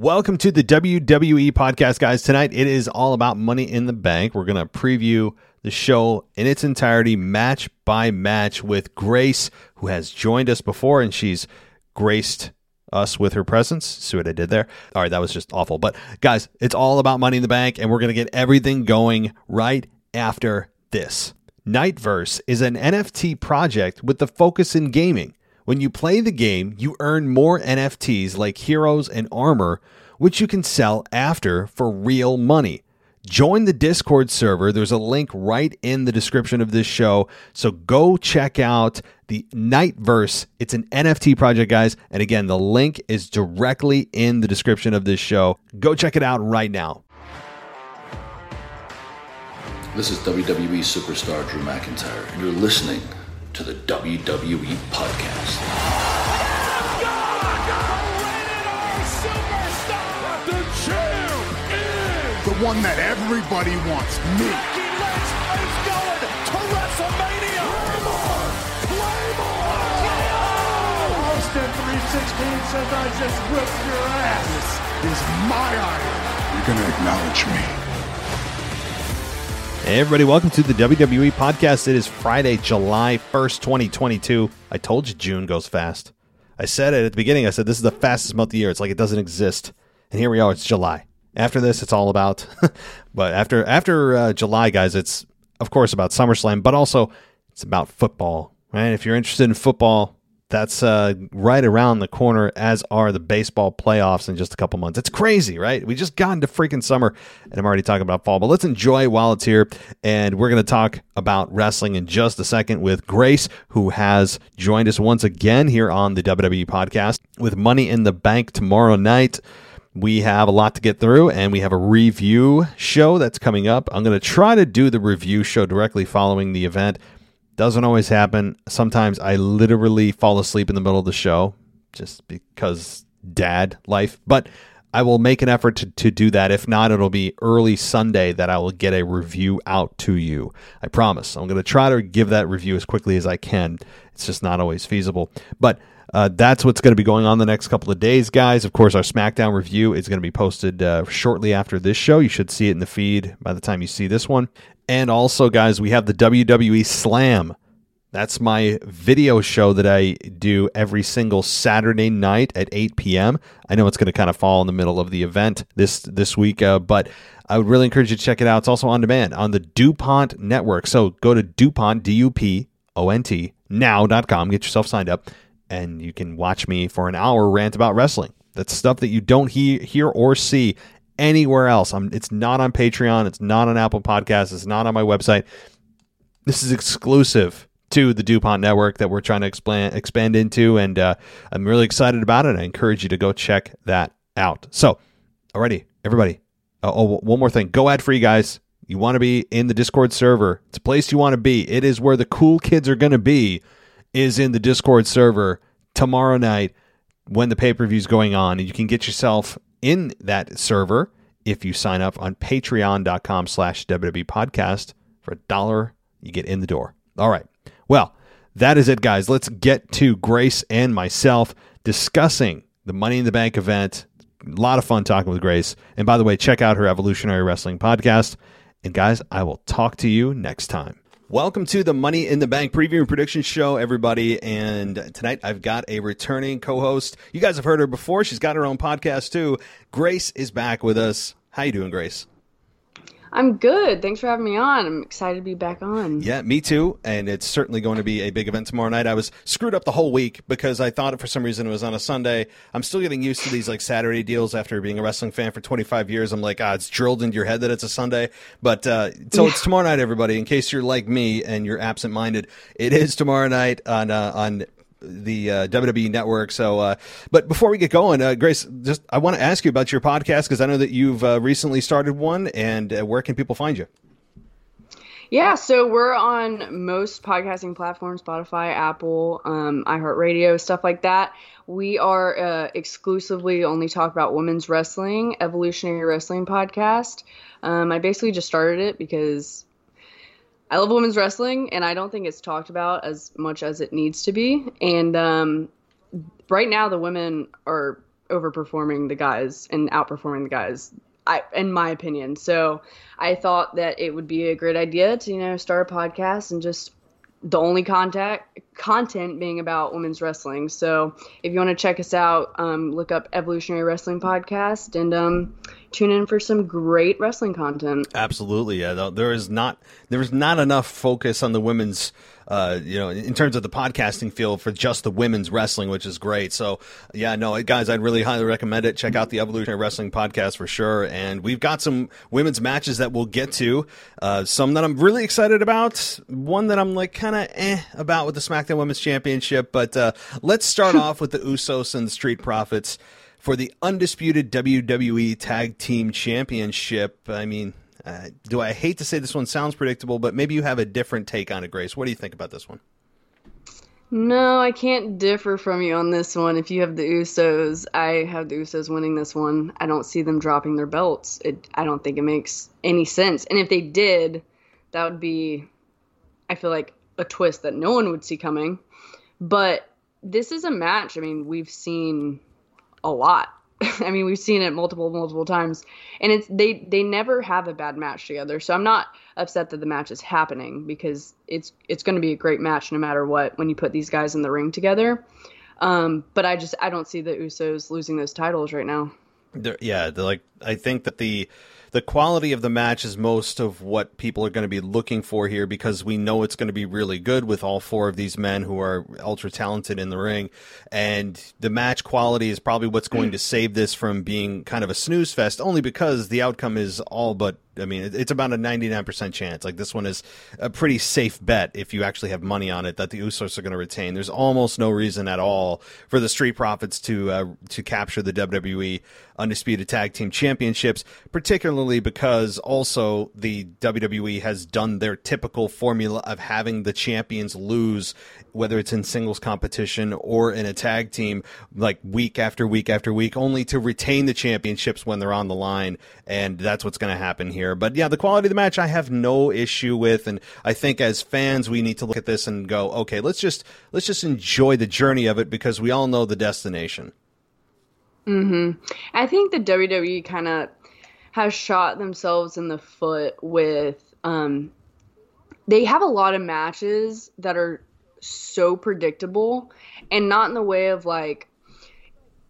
Welcome to the WWE podcast, guys. Tonight it is all about Money in the Bank. We're going to preview the show in its entirety, match by match, with Grace, who has joined us before and she's graced us with her presence. See what I did there? All right, that was just awful. But guys, it's all about Money in the Bank, and we're going to get everything going right after this. Knightverse is an NFT project with the focus in gaming. When you play the game, you earn more NFTs like heroes and armor, which you can sell after for real money. Join the Discord server. There's a link right in the description of this show. So go check out the Knightverse. It's an NFT project, guys. And again, the link is directly in the description of this show. Go check it out right now. This is WWE superstar Drew McIntyre, and you're listening to the WWE Podcast. The champ is The one that everybody wants, me. Becky Lynch is going to WrestleMania. Claymore. Claymore. Austin 316 says I just whipped your ass. This is my idol. You're gonna acknowledge me. Hey, everybody, welcome to the WWE podcast. It is Friday, July 1st, 2022. I told you June goes fast. I said it at the beginning. I said this is the fastest month of the year. It's like it doesn't exist. And here we are. It's July. After this, it's all about, but after after uh, July, guys, it's of course about SummerSlam, but also it's about football. Right? If you're interested in football, that's uh, right around the corner, as are the baseball playoffs in just a couple months. It's crazy, right? We just got into freaking summer, and I'm already talking about fall, but let's enjoy while it's here. And we're going to talk about wrestling in just a second with Grace, who has joined us once again here on the WWE podcast with Money in the Bank tomorrow night. We have a lot to get through, and we have a review show that's coming up. I'm going to try to do the review show directly following the event. Doesn't always happen. Sometimes I literally fall asleep in the middle of the show just because dad life. But I will make an effort to, to do that. If not, it'll be early Sunday that I will get a review out to you. I promise. I'm going to try to give that review as quickly as I can. It's just not always feasible. But uh, that's what's going to be going on the next couple of days, guys. Of course, our SmackDown review is going to be posted uh, shortly after this show. You should see it in the feed by the time you see this one. And also, guys, we have the WWE Slam. That's my video show that I do every single Saturday night at 8 p.m. I know it's going to kind of fall in the middle of the event this this week, uh, but I would really encourage you to check it out. It's also on demand on the DuPont network. So go to DuPont, D U P O N T, now.com, get yourself signed up, and you can watch me for an hour rant about wrestling. That's stuff that you don't hear, hear or see anywhere else. I'm, it's not on Patreon. It's not on Apple Podcasts. It's not on my website. This is exclusive to the DuPont network that we're trying to expand, expand into. And uh, I'm really excited about it. I encourage you to go check that out. So, alrighty, everybody. Uh, oh, one more thing. Go ad free, guys. You want to be in the Discord server. It's a place you want to be. It is where the cool kids are going to be, is in the Discord server tomorrow night when the pay per view is going on. And you can get yourself in that server if you sign up on patreon.com slash WWE podcast for a dollar. You get in the door. All right. Well, that is it, guys. Let's get to Grace and myself discussing the Money in the Bank event. A lot of fun talking with Grace. And by the way, check out her Evolutionary Wrestling podcast. And guys, I will talk to you next time. Welcome to the Money in the Bank preview and prediction show, everybody. And tonight I've got a returning co host. You guys have heard her before. She's got her own podcast too. Grace is back with us. How you doing, Grace? I'm good. Thanks for having me on. I'm excited to be back on. Yeah, me too. And it's certainly going to be a big event tomorrow night. I was screwed up the whole week because I thought for some reason it was on a Sunday. I'm still getting used to these like Saturday deals after being a wrestling fan for 25 years. I'm like, ah, it's drilled into your head that it's a Sunday. But uh, so it's tomorrow night, everybody. In case you're like me and you're absent minded, it is tomorrow night on uh, on the uh, WWE network. So, uh, but before we get going, uh, Grace, just I want to ask you about your podcast because I know that you've uh, recently started one, and uh, where can people find you? Yeah, so we're on most podcasting platforms Spotify, Apple, um, iHeartRadio, stuff like that. We are uh, exclusively only talk about women's wrestling, evolutionary wrestling podcast. Um, I basically just started it because I love women's wrestling, and I don't think it's talked about as much as it needs to be. And um, right now, the women are overperforming the guys and outperforming the guys. I, in my opinion. So I thought that it would be a great idea to, you know, start a podcast and just the only contact content being about women's wrestling. So if you want to check us out, um, look up Evolutionary Wrestling Podcast and um, tune in for some great wrestling content. Absolutely, yeah. There is not there is not enough focus on the women's uh, you know, in terms of the podcasting field for just the women's wrestling, which is great. So, yeah, no, guys, I'd really highly recommend it. Check out the Evolutionary Wrestling podcast for sure. And we've got some women's matches that we'll get to. Uh, some that I'm really excited about. One that I'm like kind of eh about with the SmackDown Women's Championship. But uh, let's start off with the Usos and the Street Profits for the undisputed WWE Tag Team Championship. I mean, uh, do I hate to say this one sounds predictable, but maybe you have a different take on it, Grace. What do you think about this one? No, I can't differ from you on this one. If you have the Usos, I have the Usos winning this one. I don't see them dropping their belts. It, I don't think it makes any sense. And if they did, that would be, I feel like, a twist that no one would see coming. But this is a match. I mean, we've seen a lot I mean, we've seen it multiple, multiple times, and it's they they never have a bad match together. So I'm not upset that the match is happening because it's it's going to be a great match no matter what when you put these guys in the ring together. Um, but I just I don't see the Usos losing those titles right now. They're, yeah, they're like I think that the the quality of the match is most of what people are going to be looking for here because we know it's going to be really good with all four of these men who are ultra talented in the ring. And the match quality is probably what's going mm. to save this from being kind of a snooze fest, only because the outcome is all but I mean, it's about a 99% chance. Like this one is a pretty safe bet if you actually have money on it that the Usos are going to retain. There's almost no reason at all for the Street Profits to uh, to capture the WWE Undisputed Tag Team Championships, particularly because also the WWE has done their typical formula of having the champions lose whether it's in singles competition or in a tag team, like week after week after week, only to retain the championships when they're on the line. And that's what's going to happen here. But yeah, the quality of the match I have no issue with. And I think as fans, we need to look at this and go, okay, let's just, let's just enjoy the journey of it because we all know the destination. Hmm. I think the WWE kind of has shot themselves in the foot with um, they have a lot of matches that are so predictable and not in the way of like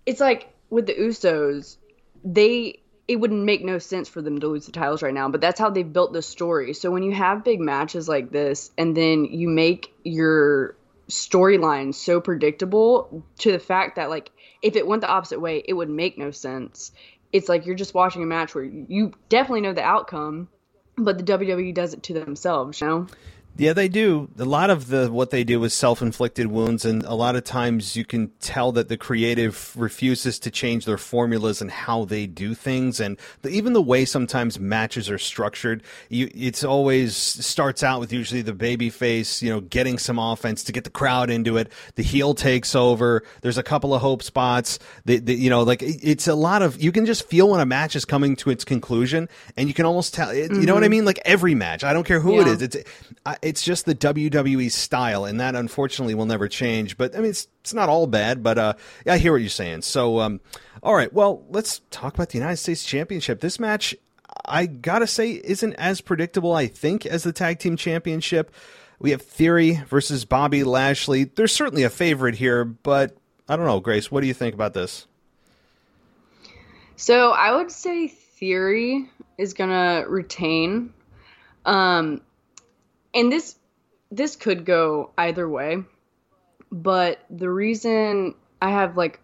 it's like with the Usos, they it wouldn't make no sense for them to lose the titles right now, but that's how they've built the story. So when you have big matches like this and then you make your storyline so predictable to the fact that like if it went the opposite way, it would make no sense. It's like you're just watching a match where you definitely know the outcome, but the WWE does it to themselves, you know? Yeah, they do. A lot of the what they do is self-inflicted wounds, and a lot of times you can tell that the creative refuses to change their formulas and how they do things, and the, even the way sometimes matches are structured. You, it's always starts out with usually the baby face, you know, getting some offense to get the crowd into it. The heel takes over. There's a couple of hope spots. The, the, you know, like it's a lot of you can just feel when a match is coming to its conclusion, and you can almost tell. It, mm-hmm. You know what I mm-hmm. mean? Like every match, I don't care who yeah. it is. It's I, it's just the WWE style, and that unfortunately will never change. But I mean, it's it's not all bad. But uh, I hear what you're saying. So, um, all right, well, let's talk about the United States Championship. This match, I gotta say, isn't as predictable, I think, as the Tag Team Championship. We have Theory versus Bobby Lashley. There's certainly a favorite here, but I don't know, Grace. What do you think about this? So I would say Theory is gonna retain. Um, and this this could go either way, but the reason I have like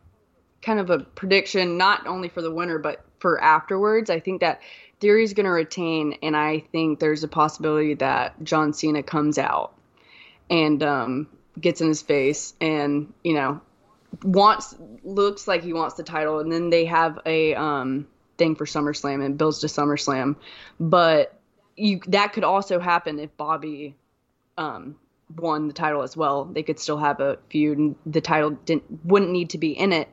kind of a prediction not only for the winner but for afterwards, I think that Theory's going to retain, and I think there's a possibility that John Cena comes out and um, gets in his face, and you know wants looks like he wants the title, and then they have a um, thing for SummerSlam and builds to SummerSlam, but you that could also happen if Bobby um, won the title as well. They could still have a feud, and the title didn't wouldn't need to be in it.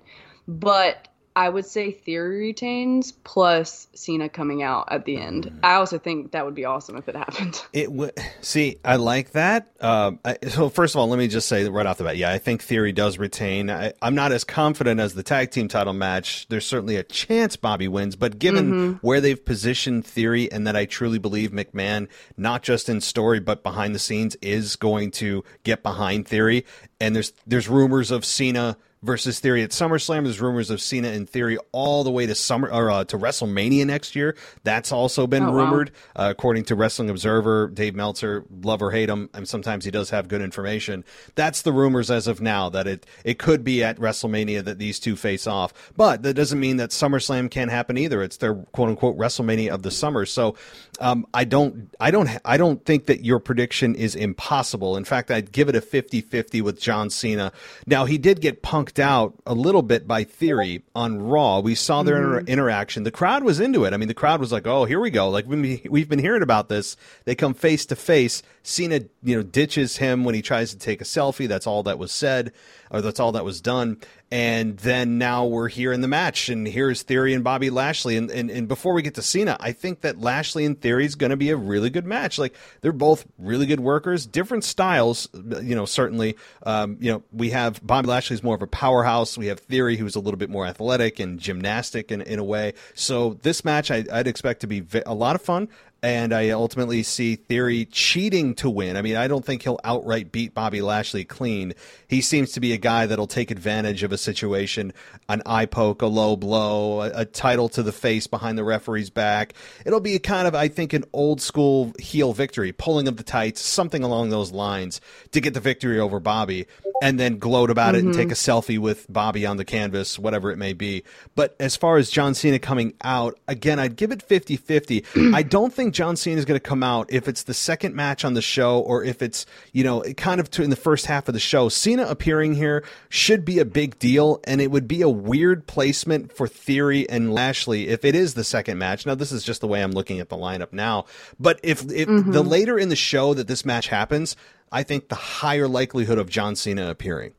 But I would say Theory retains plus Cena coming out at the end. Mm. I also think that would be awesome if it happened. It would. See, I like that. Uh, I, so first of all, let me just say right off the bat, yeah, I think Theory does retain. I, am not as confident as the tag team title match. There's certainly a chance Bobby wins, but given mm-hmm. where they've positioned Theory, and that I truly believe McMahon, not just in story but behind the scenes, is going to get behind Theory, and there's there's rumors of Cena versus Theory at SummerSlam. There's rumors of Cena and Theory all the way to summer or uh, to WrestleMania next year. That's also been oh, rumored, wow. uh, according to Wrestling Observer. Dave Meltzer, love or hate him, and sometimes he does have good information. That's the rumors as of now that it it could be at WrestleMania that these two face off. But that doesn't mean that SummerSlam can't happen either. It's their quote unquote WrestleMania of the summer. So um, I don't I don't I don't think that your prediction is impossible. In fact, I'd give it a 50-50 with John Cena. Now he did get punked out a little bit by Theory on Raw. We saw their mm-hmm. inter- interaction. The crowd was into it. I mean, the crowd was like, "Oh, here we go!" Like we've been hearing about this. They come face to face. Cena, you know, ditches him when he tries to take a selfie. That's all that was said, or that's all that was done. And then now we're here in the match, and here's Theory and Bobby Lashley. And, and, and before we get to Cena, I think that Lashley and Theory is going to be a really good match. Like they're both really good workers, different styles. You know, certainly, um, you know, we have Bobby Lashley's more of a powerhouse. We have Theory, who's a little bit more athletic and gymnastic in, in a way. So this match, I, would expect to be a lot of fun and I ultimately see Theory cheating to win. I mean, I don't think he'll outright beat Bobby Lashley clean. He seems to be a guy that'll take advantage of a situation, an eye poke, a low blow, a, a title to the face behind the referee's back. It'll be a kind of, I think, an old school heel victory, pulling of the tights, something along those lines to get the victory over Bobby, and then gloat about mm-hmm. it and take a selfie with Bobby on the canvas, whatever it may be. But as far as John Cena coming out, again, I'd give it 50 50. I don't think think John Cena is going to come out if it's the second match on the show or if it's, you know, kind of to, in the first half of the show. Cena appearing here should be a big deal, and it would be a weird placement for Theory and Lashley if it is the second match. Now, this is just the way I'm looking at the lineup now. But if, if mm-hmm. the later in the show that this match happens, I think the higher likelihood of John Cena appearing.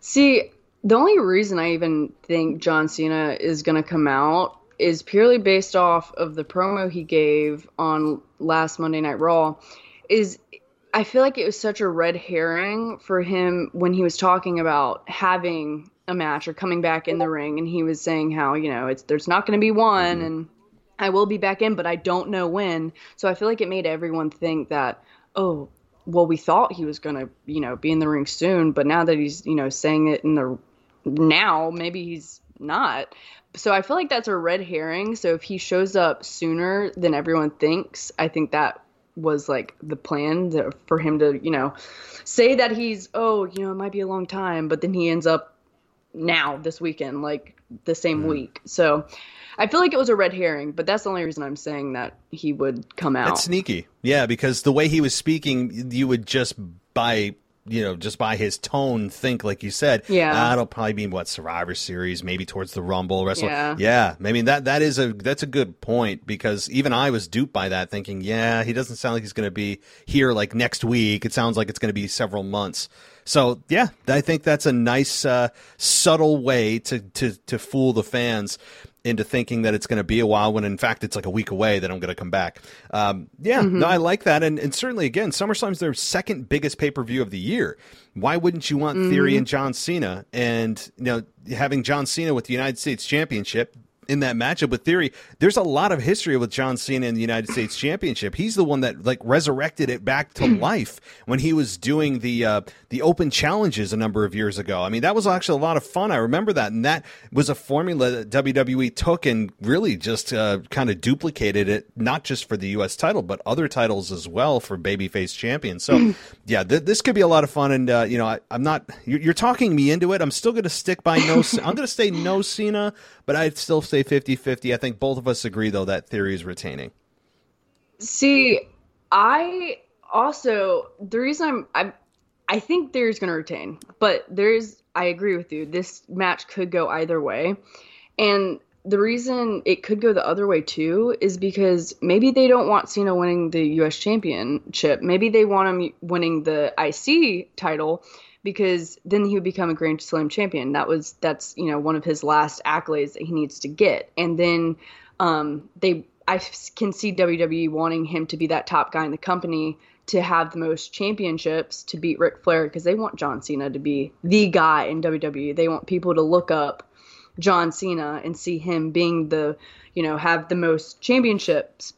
See, the only reason I even think John Cena is going to come out is purely based off of the promo he gave on last Monday Night Raw. Is I feel like it was such a red herring for him when he was talking about having a match or coming back in the ring, and he was saying how you know it's there's not going to be one, mm-hmm. and I will be back in, but I don't know when. So I feel like it made everyone think that oh well we thought he was going to you know be in the ring soon, but now that he's you know saying it in the now maybe he's not so I feel like that's a red herring. So if he shows up sooner than everyone thinks, I think that was like the plan to, for him to, you know, say that he's, oh, you know, it might be a long time, but then he ends up now this weekend, like the same mm. week. So I feel like it was a red herring, but that's the only reason I'm saying that he would come out. It's sneaky. Yeah, because the way he was speaking, you would just by you know, just by his tone, think like you said. Yeah, that'll probably be what Survivor Series, maybe towards the Rumble, Wrestle. Yeah, yeah. I mean that that is a that's a good point because even I was duped by that, thinking, yeah, he doesn't sound like he's going to be here like next week. It sounds like it's going to be several months. So yeah, I think that's a nice, uh, subtle way to to to fool the fans into thinking that it's going to be a while when in fact it's like a week away that I'm going to come back. Um, yeah, mm-hmm. no, I like that. And, and certainly again, SummerSlam's their second biggest pay per view of the year. Why wouldn't you want mm-hmm. Theory and John Cena and, you know, having John Cena with the United States Championship? In that matchup with Theory, there's a lot of history with John Cena in the United States Championship. He's the one that like resurrected it back to life when he was doing the uh, the Open Challenges a number of years ago. I mean, that was actually a lot of fun. I remember that, and that was a formula that WWE took and really just uh, kind of duplicated it, not just for the U.S. title, but other titles as well for babyface champions. So, yeah, th- this could be a lot of fun. And uh, you know, I, am not. You're, you're, talking me into it. I'm still going to stick by no. I'm going to stay no Cena, but I'd still say 50 50. I think both of us agree, though, that theory is retaining. See, I also, the reason I'm, I'm I think there's going to retain, but there's, I agree with you. This match could go either way. And the reason it could go the other way too is because maybe they don't want Cena winning the US championship. Maybe they want him winning the IC title because then he would become a Grand Slam champion. That was that's you know one of his last accolades that he needs to get. And then um, they I can see WWE wanting him to be that top guy in the company to have the most championships to beat Ric Flair because they want John Cena to be the guy in WWE. They want people to look up John Cena and see him being the, you know, have the most championships.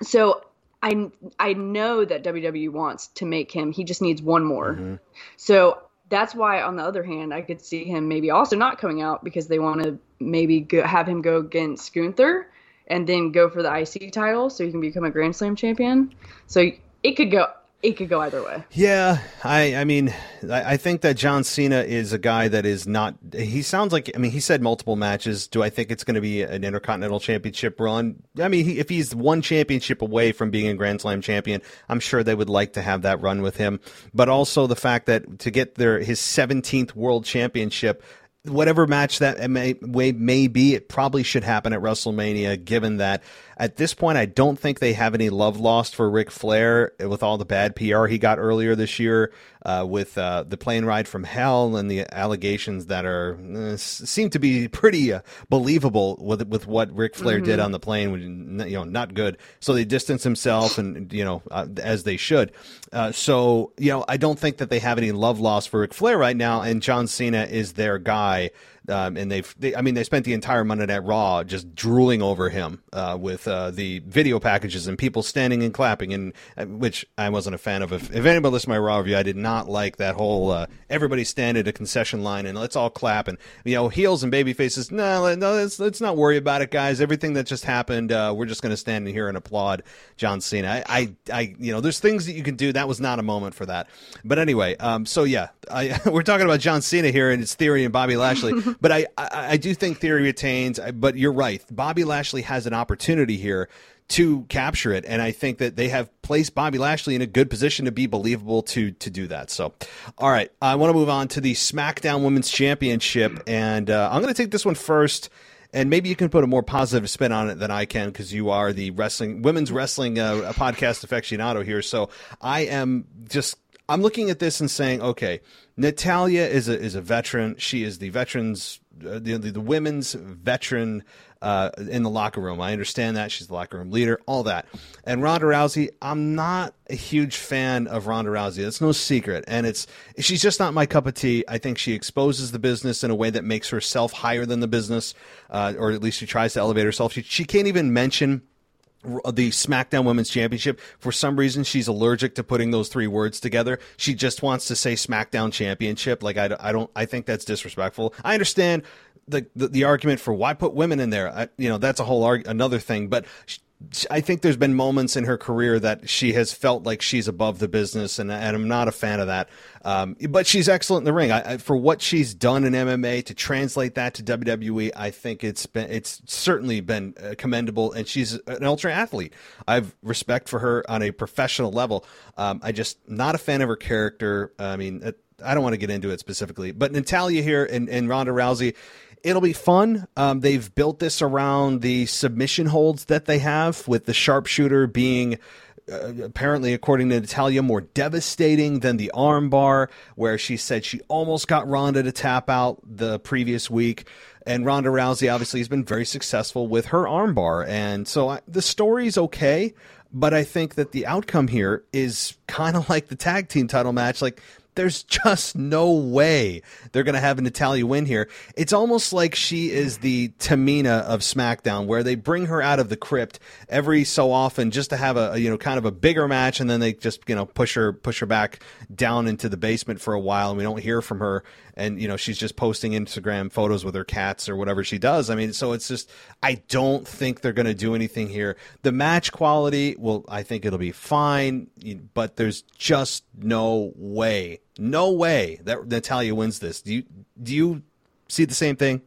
So I I know that WWE wants to make him. He just needs one more. Mm-hmm. So that's why, on the other hand, I could see him maybe also not coming out because they want to maybe go, have him go against Gunther and then go for the IC title so he can become a Grand Slam champion. So it could go it could go either way. Yeah, I I mean I, I, think that John Cena is a guy that is not. He sounds like I mean he said multiple matches. Do I think it's going to be an Intercontinental Championship run? I mean he, if he's one championship away from being a Grand Slam champion, I'm sure they would like to have that run with him. But also the fact that to get their his 17th World Championship whatever match that may, may be, it probably should happen at WrestleMania, given that at this point, I don't think they have any love lost for Ric Flair with all the bad PR he got earlier this year uh, with uh, the plane ride from hell and the allegations that are uh, seem to be pretty uh, believable with with what Ric Flair mm-hmm. did on the plane, you know, not good. So they distance himself and you know uh, as they should. Uh, so you know, I don't think that they have any love lost for Ric Flair right now, and John Cena is their guy. I. Um, and they've, they, I mean, they spent the entire Monday Night Raw just drooling over him uh, with uh, the video packages and people standing and clapping, and uh, which I wasn't a fan of. If, if anybody listened to my Raw review, I did not like that whole uh, everybody stand at a concession line and let's all clap and you know heels and baby faces. No, no, let's, let's not worry about it, guys. Everything that just happened, uh, we're just going to stand here and applaud John Cena. I, I, I, you know, there's things that you can do. That was not a moment for that. But anyway, um, so yeah, I, we're talking about John Cena here and his theory and Bobby Lashley. but I, I, I do think theory retains. But you're right. Bobby Lashley has an opportunity here to capture it, and I think that they have placed Bobby Lashley in a good position to be believable to to do that. So, all right, I want to move on to the SmackDown Women's Championship, and uh, I'm going to take this one first and maybe you can put a more positive spin on it than I can because you are the wrestling women's wrestling uh, podcast aficionado here. So I am just I'm looking at this and saying, okay, Natalya is a is a veteran. She is the veterans, uh, the, the, the women's veteran uh, in the locker room. I understand that she's the locker room leader, all that. And Ronda Rousey, I'm not a huge fan of Ronda Rousey. That's no secret, and it's she's just not my cup of tea. I think she exposes the business in a way that makes herself higher than the business, uh, or at least she tries to elevate herself. She, she can't even mention the SmackDown Women's Championship. For some reason, she's allergic to putting those three words together. She just wants to say SmackDown Championship. Like I, I don't, I think that's disrespectful. I understand the the, the argument for why put women in there. I, you know, that's a whole arg- another thing. But I think there's been moments in her career that she has felt like she's above the business, and, and I'm not a fan of that. Um, but she's excellent in the ring. I, I, for what she's done in MMA to translate that to WWE, I think it's been it's certainly been uh, commendable, and she's an ultra athlete. I've respect for her on a professional level. Um, I just not a fan of her character. I mean. I don't want to get into it specifically, but Natalya here and, and Ronda Rousey, it'll be fun. Um, they've built this around the submission holds that they have, with the sharpshooter being. Uh, apparently, according to Natalya, more devastating than the armbar, where she said she almost got Ronda to tap out the previous week. And Ronda Rousey obviously has been very successful with her armbar. And so I, the story's okay, but I think that the outcome here is kind of like the tag team title match. Like, there's just no way they're going to have Natalya win here. It's almost like she is the Tamina of SmackDown, where they bring her out of the crypt every so often just to have a, a, you know kind of a bigger match, and then they just you know push her push her back down into the basement for a while, and we don't hear from her and you know she's just posting Instagram photos with her cats or whatever she does. I mean, so it's just I don't think they're going to do anything here. The match quality, well, I think it'll be fine, but there's just no way, no way that Natalya wins this. Do you do you see the same thing?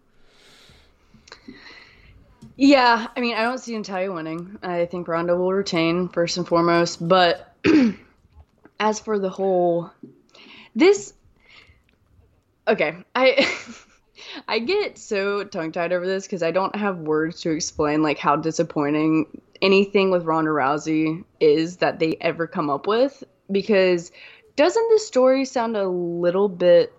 Yeah, I mean, I don't see Natalya winning. I think Ronda will retain first and foremost, but as for the whole this okay, I I get so tongue tied over this because I don't have words to explain like how disappointing anything with Ronda Rousey is that they ever come up with because doesn't this story sound a little bit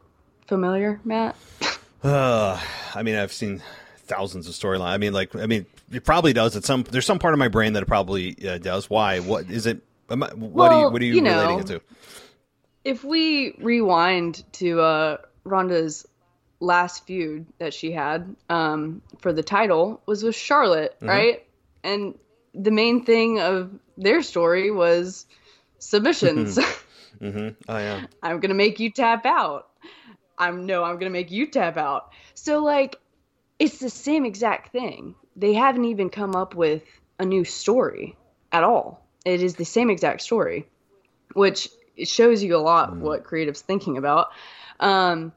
familiar, Matt? Uh, I mean, I've seen thousands of storyline. I mean, like, I mean, it probably does. At some, there's some part of my brain that it probably uh, does. Why? What is it? Am I, what Well, are you? What are you, you know, relating it to? If we rewind to uh, Ronda's last feud that she had um, for the title was with Charlotte, Mm-hmm. right? And the main thing of their story was submissions. Oh yeah. I'm gonna make you tap out. I'm no, I'm gonna make you tap out. So like, it's the same exact thing. They haven't even come up with a new story at all. It is the same exact story, which shows you a lot what creatives thinking about. Um,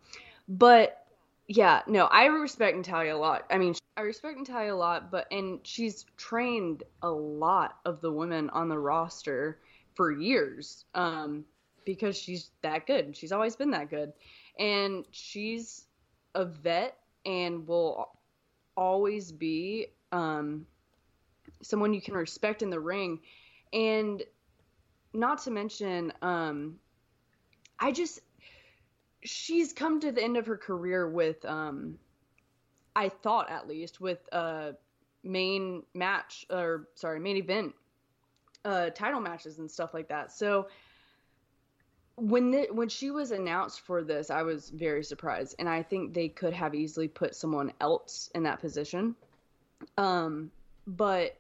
but yeah, no, I respect Natalya a lot. I mean, I respect Natalya a lot, but and she's trained a lot of the women on the roster for years. Um, because she's that good. She's always been that good. And she's a vet and will always be um, someone you can respect in the ring. And not to mention, um, I just, she's come to the end of her career with, um, I thought at least, with a main match, or sorry, main event uh, title matches and stuff like that. So, when the, when she was announced for this, I was very surprised, and I think they could have easily put someone else in that position. Um, but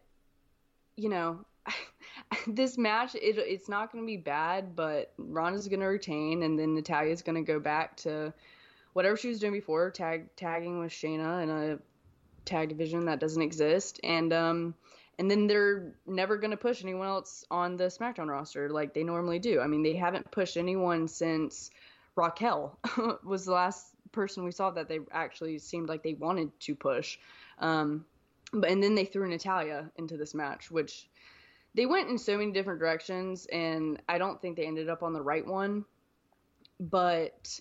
you know, this match it, it's not going to be bad, but Ronda's going to retain, and then Natalya's going to go back to whatever she was doing before, tag tagging with Shayna in a tag division that doesn't exist, and um, and then they're never going to push anyone else on the SmackDown roster like they normally do. I mean, they haven't pushed anyone since Raquel was the last person we saw that they actually seemed like they wanted to push. Um, but and then they threw Natalya into this match, which they went in so many different directions, and I don't think they ended up on the right one. But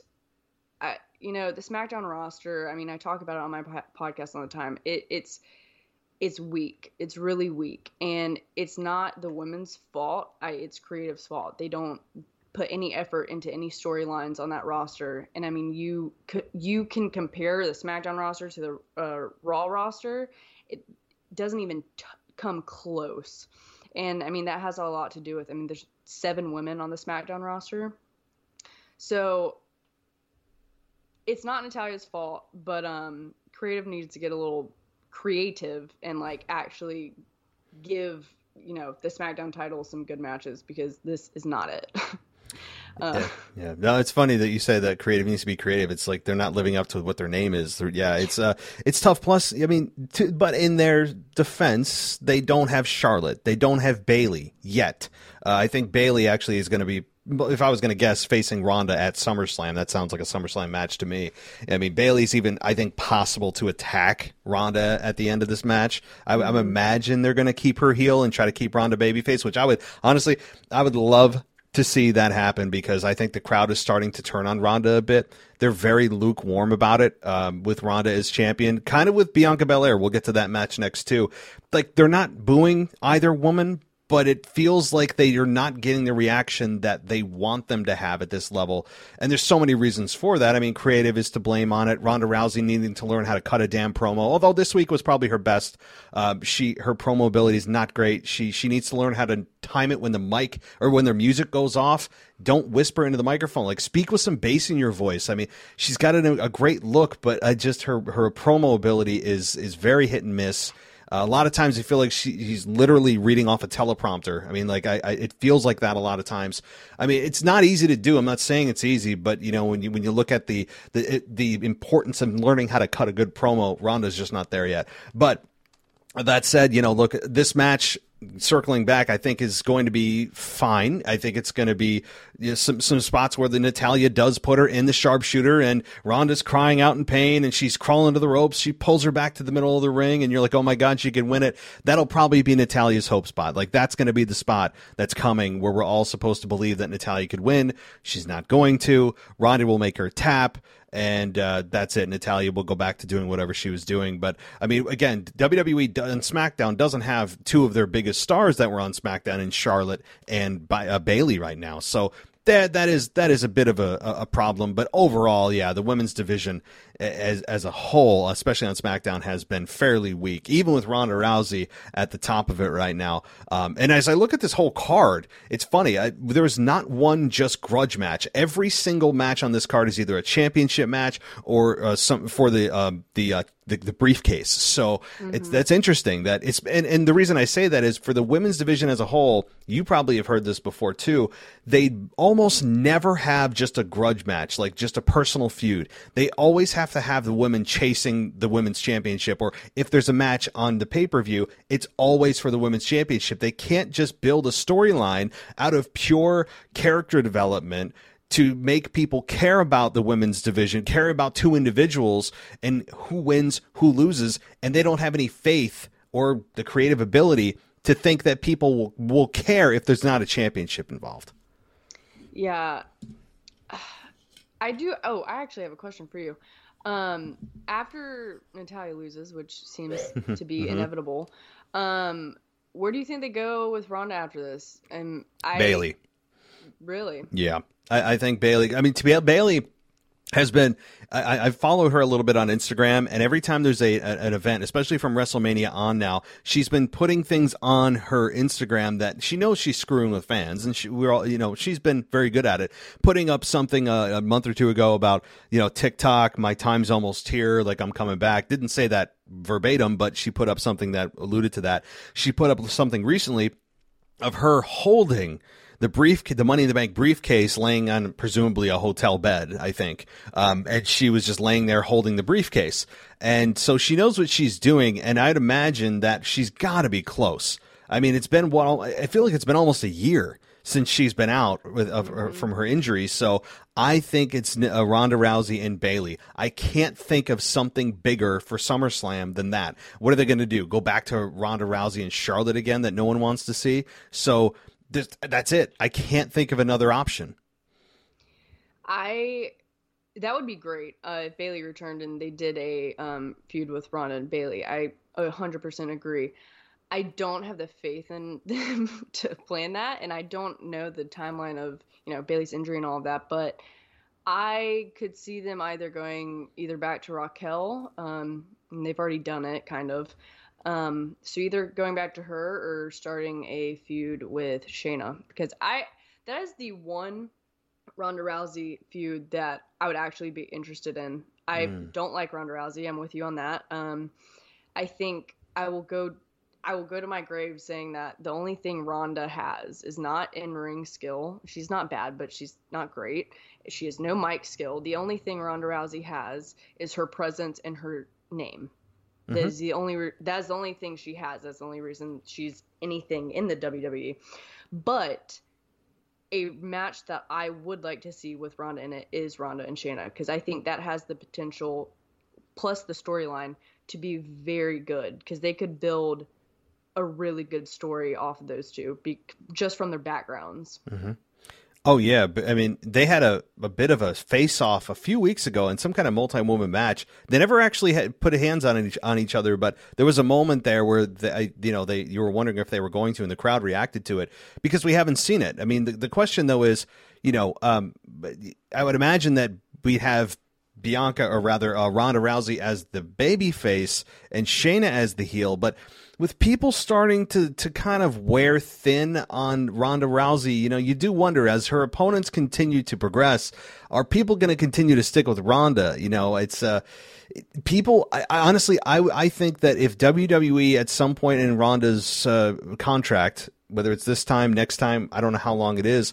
I, you know, the SmackDown roster. I mean, I talk about it on my podcast all the time. It, it's it's weak. It's really weak, and it's not the women's fault. I, it's creative's fault. They don't put any effort into any storylines on that roster. And I mean, you you can compare the SmackDown roster to the uh, Raw roster. It doesn't even t- come close. And I mean, that has a lot to do with. I mean, there's seven women on the SmackDown roster, so it's not Natalya's fault. But um, creative needs to get a little creative and like actually give you know the SmackDown title some good matches because this is not it. uh, Yeah, no, it's funny that you say that creative needs to be creative. It's like they're not living up to what their name is. Yeah, it's uh, it's tough. Plus, I mean, to, but in their defense, they don't have Charlotte. They don't have Bayley yet. Uh, I think Bayley actually is going to be. If I was going to guess, facing Ronda at SummerSlam, that sounds like a SummerSlam match to me. I mean, Bayley's even, I think, possible to attack Ronda at the end of this match. I, I imagine they're going to keep her heel and try to keep Ronda babyface, which I would honestly, I would love to see that happen because I think the crowd is starting to turn on Ronda a bit. They're very lukewarm about it um, with Ronda as champion, kind of with Bianca Belair. We'll get to that match next too. Like they're not booing either woman, but it feels like they are not getting the reaction that they want them to have at this level. And there's so many reasons for that. I mean, creative is to blame on it. Ronda Rousey needing to learn how to cut a damn promo. Although this week was probably her best. Um, she her promo ability is not great. She she needs to learn how to time it when the mic or when their music goes off. Don't whisper into the microphone. Like speak with some bass in your voice. I mean, she's got a great look, but I just her her promo ability is is very hit and miss. Uh, a lot of times, I feel like she, she's literally reading off a teleprompter. I mean, like I, I, it feels like that a lot of times. I mean, it's not easy to do. I'm not saying it's easy, but you know, when you when you look at the the the importance of learning how to cut a good promo, Ronda's just not there yet. But that said, you know, look, this match circling back, I think is going to be fine. I think it's going to be you know, some some spots where the Natalya does put her in the sharpshooter, and Ronda's crying out in pain, and she's crawling to the ropes. She pulls her back to the middle of the ring, and you're like, oh my god, she can win it. That'll probably be Natalya's hope spot. Like that's going to be the spot that's coming where we're all supposed to believe that Natalya could win. She's not going to. Ronda will make her tap and uh, that's it. Natalya will go back to doing whatever she was doing. But I mean, again, WWE and SmackDown doesn't have two of their biggest stars that were on SmackDown in Charlotte and by, uh, Bayley right now. So that that is that is a bit of a, a problem. But overall, yeah, the women's division as as a whole, especially on SmackDown, has been fairly weak, even with Ronda Rousey at the top of it right now. Um, and as I look at this whole card, it's funny. I, there was not one just grudge match. Every single match on this card is either a championship match or uh, some for the uh, the uh, the, the briefcase. So mm-hmm. it's that's interesting that it's and, and the reason I say that is for the women's division as a whole, you probably have heard this before too. They almost never have just a grudge match, like just a personal feud. They always have to have the women chasing the women's championship, or if there's a match on the pay per view, it's always for the women's championship. They can't just build a storyline out of pure character development to make people care about the women's division, care about two individuals and who wins, who loses, and they don't have any faith or the creative ability to think that people will, will care if there's not a championship involved. Yeah. I do. Oh, I actually have a question for you. Um, after Natalya loses, which seems to be mm-hmm. inevitable, um, where do you think they go with Ronda after this? And I Bayley. Really? Yeah. I, I think Bayley. I mean, to be Bayley has been I, I follow her a little bit on Instagram, and every time there's a, a, an event, especially from WrestleMania on now, she's been putting things on her Instagram that she knows she's screwing with fans, and she, we're all you know she's been very good at it. Putting up something uh, a month or two ago about you know TikTok, my time's almost here, like I'm coming back. Didn't say that verbatim, but she put up something that alluded to that. She put up something recently of her holding the brief, the money in the bank briefcase laying on presumably a hotel bed, I think. Um, and she was just laying there holding the briefcase. And so she knows what she's doing. And I'd imagine that she's got to be close. I mean, it's been what I feel like it's been almost a year since she's been out with of, mm-hmm. from her injuries. So I think it's uh, Ronda Rousey and Bayley. I can't think of something bigger for SummerSlam than that. What are they going to do? Go back to Ronda Rousey and Charlotte again that no one wants to see? So that's it. I can't think of another option. I that would be great uh, if Bayley returned and they did a um, feud with Ronda and Bayley. I 100% agree. I don't have the faith in them to plan that, and I don't know the timeline of you know Bayley's injury and all of that. But I could see them either going either back to Raquel, um, and they've already done it, kind of, um, so either going back to her or starting a feud with Shayna because I that is the one Ronda Rousey feud that I would actually be interested in. I mm. don't like Ronda Rousey. I'm with you on that. Um, I think I will go. I will go to my grave saying that the only thing Ronda has is not in ring skill. She's not bad, but she's not great. She has no mic skill. The only thing Ronda Rousey has is her presence and her name. Mm-hmm. That's the only re- that's the only thing she has. That's the only reason she's anything in the WWE. But a match that I would like to see with Ronda in it is Ronda and Shayna because I think that has the potential, plus the storyline, to be very good because they could build a really good story off of those two, be, just from their backgrounds. Mm-hmm. Oh yeah, I mean, they had a, a bit of a face off a few weeks ago in some kind of multi woman match. They never actually had put hands on each on each other, but there was a moment there where they, you know they you were wondering if they were going to, and the crowd reacted to it because we haven't seen it. I mean, the, the question though is, you know, um, I would imagine that we'd have Bianca or rather uh, Ronda Rousey as the baby face and Shayna as the heel, but with people starting to to kind of wear thin on Ronda Rousey, you know, you do wonder as her opponents continue to progress, are people going to continue to stick with Ronda? You know, it's uh people I, I, honestly I I think that if WWE at some point in Ronda's uh, contract, whether it's this time, next time, I don't know how long it is,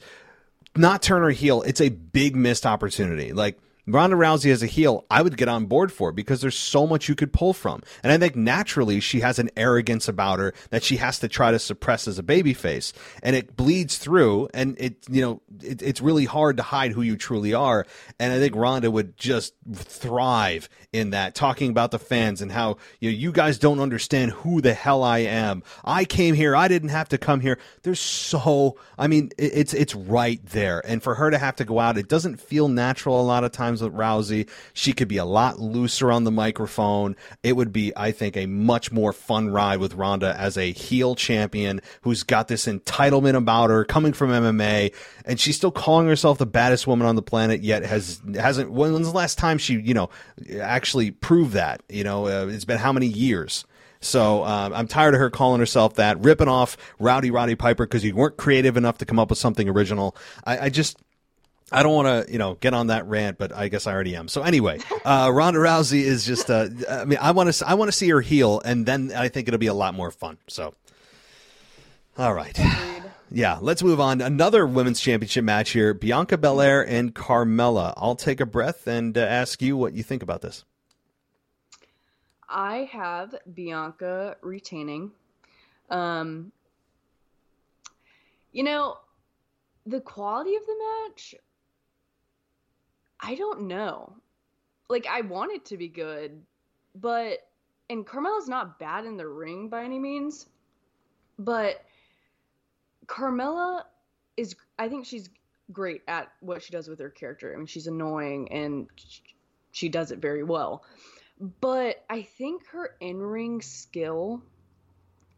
not turn her heel, it's a big missed opportunity. Like Ronda Rousey as a heel, I would get on board for because there's so much you could pull from. And I think naturally she has an arrogance about her that she has to try to suppress as a babyface. And it bleeds through and it, you know, it, it's really hard to hide who you truly are. And I think Ronda would just thrive in that, talking about the fans and how, you know, you guys don't understand who the hell I am. I came here. I didn't have to come here. There's so, I mean, it's, it's right there. And for her to have to go out, it doesn't feel natural a lot of times with Rousey. She could be a lot looser on the microphone. It would be, I think, a much more fun ride with Ronda as a heel champion who's got this entitlement about her coming from MMA, and she's still calling herself the baddest woman on the planet. Yet has hasn't. When's the last time she, you know, actually proved that? You know, uh, it's been how many years? So um, I'm tired of her calling herself that, ripping off Rowdy Roddy Piper because you weren't creative enough to come up with something original. I, I just. I don't want to, you know, get on that rant, but I guess I already am. So anyway, uh, Ronda Rousey is just, uh, I mean, I want to, I want to see her heel, and then I think it'll be a lot more fun. So, all right, yeah, let's move on. Another women's championship match here: Bianca Belair and Carmella. I'll take a breath and uh, ask you what you think about this. I have Bianca retaining. Um, you know, the quality of the match, I don't know. Like, I want it to be good, but, and Carmella's not bad in the ring by any means, but Carmella is, I think she's great at what she does with her character. I mean, she's annoying and she does it very well. But I think her in ring skill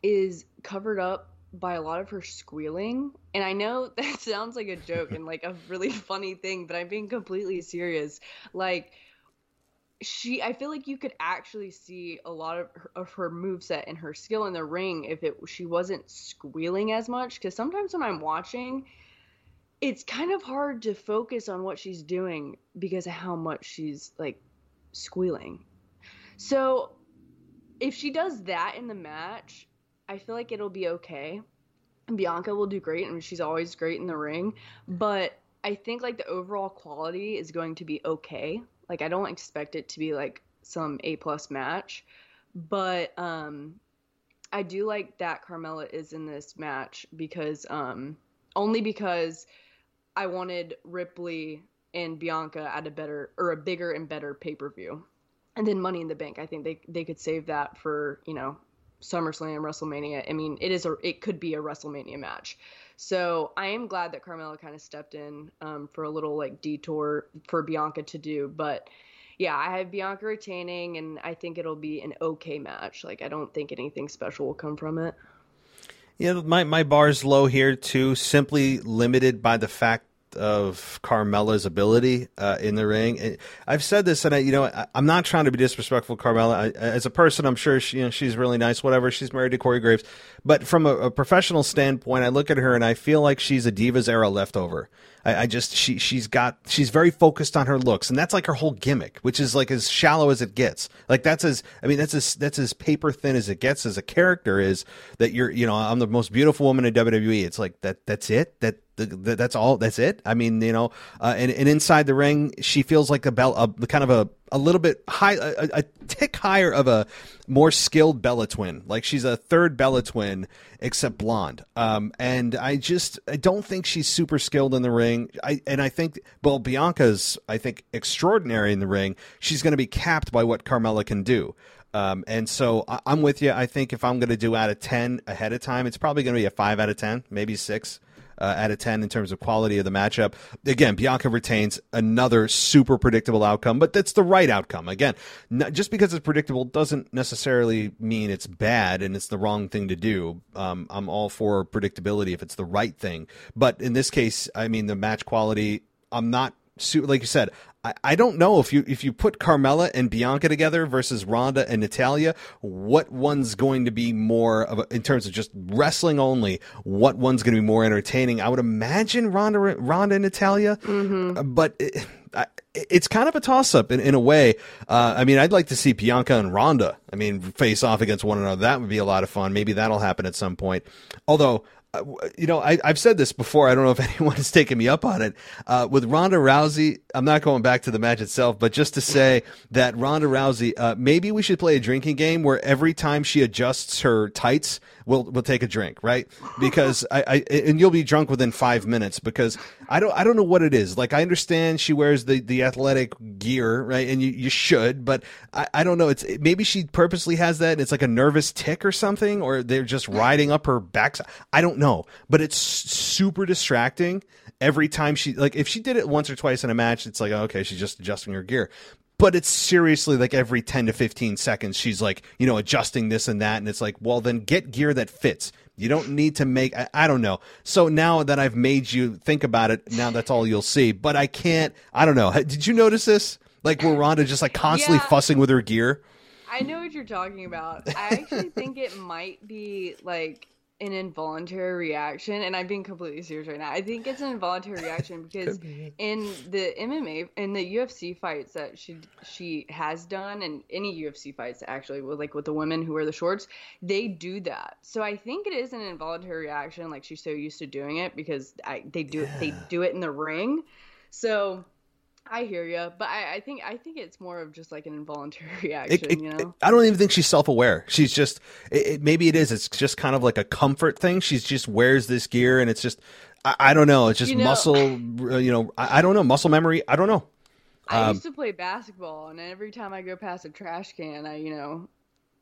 is covered up by a lot of her squealing. And I know that sounds like a joke and like a really funny thing, but I'm being completely serious. Like, she I feel like you could actually see a lot of her, of her moveset and her skill in the ring if it she wasn't squealing as much cuz sometimes when I'm watching it's kind of hard to focus on what she's doing because of how much she's like squealing. So if she does that in the match, I feel like it'll be okay. Bianca will do great, and she's always great in the ring. But I think like the overall quality is going to be okay. Like I don't expect it to be like some A plus match, but um, I do like that Carmella is in this match because um, only because I wanted Ripley and Bianca at a better or a bigger and better pay per view and then Money in the Bank. I think they they could save that for you know SummerSlam, WrestleMania. I mean, it is a it could be a WrestleMania match. So I am glad that Carmella kind of stepped in um, for a little like detour for Bianca to do, but. Yeah, I have Bianca retaining, and I think it'll be an okay match. Like, I don't think anything special will come from it. Yeah, my my bar is low here too, simply limited by the fact of Carmella's ability uh, in the ring. I've said this, and I, you know, I, am not trying to be disrespectful, Carmella. I, as a person, I'm sure she, you know, she's really nice. Whatever, she's married to Corey Graves, but from a, a, professional standpoint, I look at her and I feel like she's a Divas era leftover. I, I, just she she's got she's very focused on her looks, and that's like her whole gimmick, which is like as shallow as it gets. Like that's as I mean that's as that's as paper thin as it gets as a character is that you're you know I'm the most beautiful woman in WWE. It's like that that's it that that's all. That's it. I mean, you know, uh, and, and inside the ring, she feels like a bell, a, kind of a a little bit high, a, a, tick higher of a more skilled Bella twin. Like she's a third Bella twin, except blonde. Um, and I just I don't think she's super skilled in the ring. I and I think well Bianca's I think extraordinary in the ring. She's going to be capped by what Carmella can do. Um, and so I, am with you. I think if I'm going to do out of 10 ahead of time, it's probably going to be a 5 out of 10, maybe 6 uh, out of 10 in terms of quality of the matchup. Again, Bianca retains another super predictable outcome, but that's the right outcome. Again, just because it's predictable doesn't necessarily mean it's bad and it's the wrong thing to do. Um, I'm all for predictability if it's the right thing. But in this case, I mean, the match quality, I'm not like you said, I, I don't know if you if you put Carmella and Bianca together versus Ronda and Natalya, what one's going to be more of a, in terms of just wrestling only? What one's going to be more entertaining? I would imagine Ronda Ronda and Natalya, mm-hmm. but. It, it's kind of a toss up in, in a way. Uh, I mean, I'd like to see Bianca and Ronda, I mean, face off against one another. That would be a lot of fun. Maybe that'll happen at some point. Although uh, you know, I, have said this before. I don't know if anyone has taken me up on it. Uh, with Ronda Rousey, I'm not going back to the match itself, but just to say that Ronda Rousey, uh, maybe we should play a drinking game where every time she adjusts her tights, we'll we'll take a drink, right? Because I, I and you'll be drunk within five minutes because I don't I don't know what it is. Like I understand she wears the the athletic gear, right? And you, you should, but I, I don't know. It's maybe she purposely has that. And it's like a nervous tick or something, or they're just riding up her backside. I don't know, but it's super distracting every time she like if she did it once or twice in a match, it's like okay, she's just adjusting her gear. But it's seriously like every 10 to 15 seconds, she's like, you know, adjusting this and that. And it's like, well, then get gear that fits. You don't need to make, I, I, don't know. So now that I've made you think about it, now that's all you'll see. But I can't, I don't know. Did you notice this? Like where Ronda just like constantly yeah. fussing with her gear? I know what you're talking about. I actually think it might be like an involuntary reaction, and I'm being completely serious right now. I think it's an involuntary reaction because be. in the MMA in the UFC fights that she she has done, and any UFC fights actually, with like with the women who wear the shorts, they do that. So I think it is an involuntary reaction, like she's so used to doing it because I, they do yeah. they do it in the ring. So I hear you, but I, I, think I think it's more of just like an involuntary reaction. It, it, you know, it, I don't even think she's self-aware. She's just maybe it is. It's just kind of like a comfort thing. She's just wears this gear, and it's just I, I don't know. It's just you know, muscle. You know, I, I, don't know muscle memory. I don't know. I um, used to play basketball, and every time I go past a trash can, I you know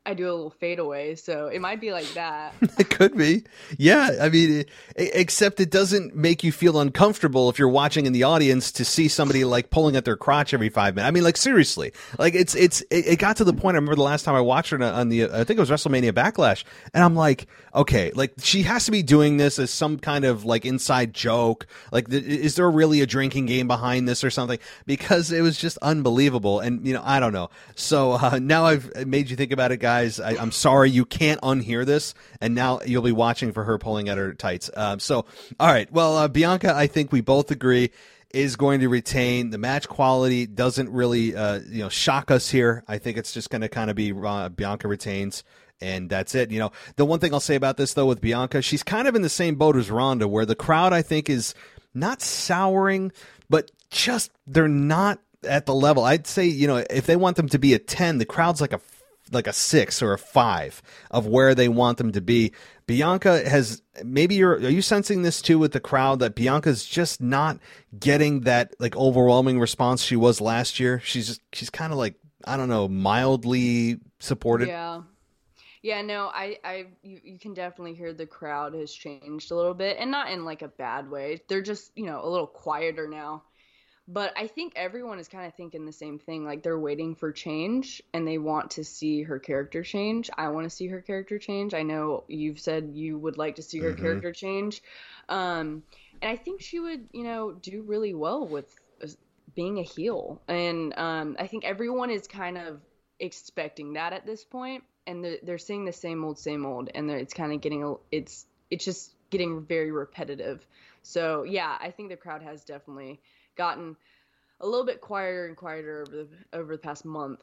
I do a little fadeaway, so it might be like that. it could be. Yeah, I mean, it, except it doesn't make you feel uncomfortable if you're watching in the audience to see somebody like pulling at their crotch every five minutes. I mean, like seriously, like it's it's it, got to the point. I remember the last time I watched her on the I think it was WrestleMania Backlash, and I'm like, okay, like she has to be doing this as some kind of like inside joke. Like, is there really a drinking game behind this or something? Because it was just unbelievable, and you know, I don't know. So uh, now I've made you think about it, guys guys. I, am sorry you can't unhear this, and now you'll be watching for her pulling at her tights. Um, so, all right. Well, uh, Bianca, I think we both agree is going to retain the match quality. Doesn't really, uh, you know, shock us here. I think it's just going to kind of be uh, Bianca retains and that's it. You know, the one thing I'll say about this though with Bianca, she's kind of in the same boat as Ronda, where the crowd I think is not souring, but just they're not at the level. I'd say, you know, if they want them to be a ten, the crowd's like a like a six or a five of where they want them to be. Bianca has maybe you're are you sensing this too with the crowd that Bianca's just not getting that like overwhelming response she was last year. She's just she's kind of like I don't know mildly supported. Yeah. Yeah, no, I, I, you, you can definitely hear the crowd has changed a little bit, and not in like a bad way. They're just, you know, a little quieter now. But I think everyone is kind of thinking the same thing. Like they're waiting for change and they want to see her character change. I want to see her character change. I know you've said you would like to see her mm-hmm. character change. Um, and I think she would, you know, do really well with uh, being a heel. And um, I think everyone is kind of expecting that at this point, and they're, they're seeing the same old, same old, and it's kind of getting a, it's it's just getting very repetitive. So yeah, I think the crowd has definitely gotten a little bit quieter and quieter over the over the past month.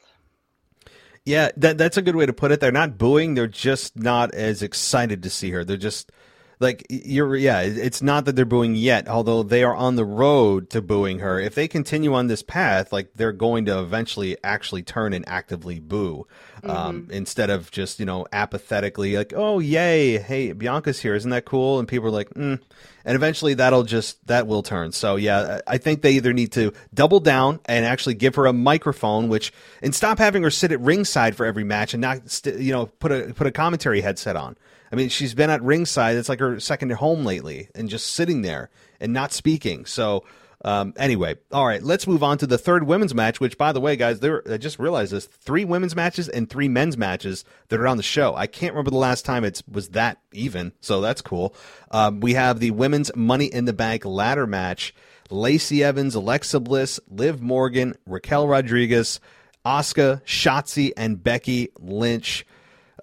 Yeah, that that's a good way to put it. They're not booing; they're just not as excited to see her. They're just like you're yeah it's not that they're booing yet although they are on the road to booing her if they continue on this path like they're going to eventually actually turn and actively boo um, mm-hmm. um, instead of just you know apathetically like oh yay hey bianca's here isn't that cool and people are like mm, and eventually that'll just that will turn. So yeah, I think they either need to double down and actually give her a microphone, which and stop having her sit at ringside for every match and not st- you know put a put a commentary headset on. I mean, she's been at ringside; it's like her second home lately, and just sitting there and not speaking. So um, anyway, all right, let's move on to the third women's match. Which, by the way, guys, there I just realized this: three women's matches and three men's matches that are on the show. I can't remember the last time it was that even, so that's cool. Um, we have the women's Money in the Bank ladder match: Lacey Evans, Alexa Bliss, Liv Morgan, Raquel Rodriguez, Asuka, Shotzi, and Becky Lynch.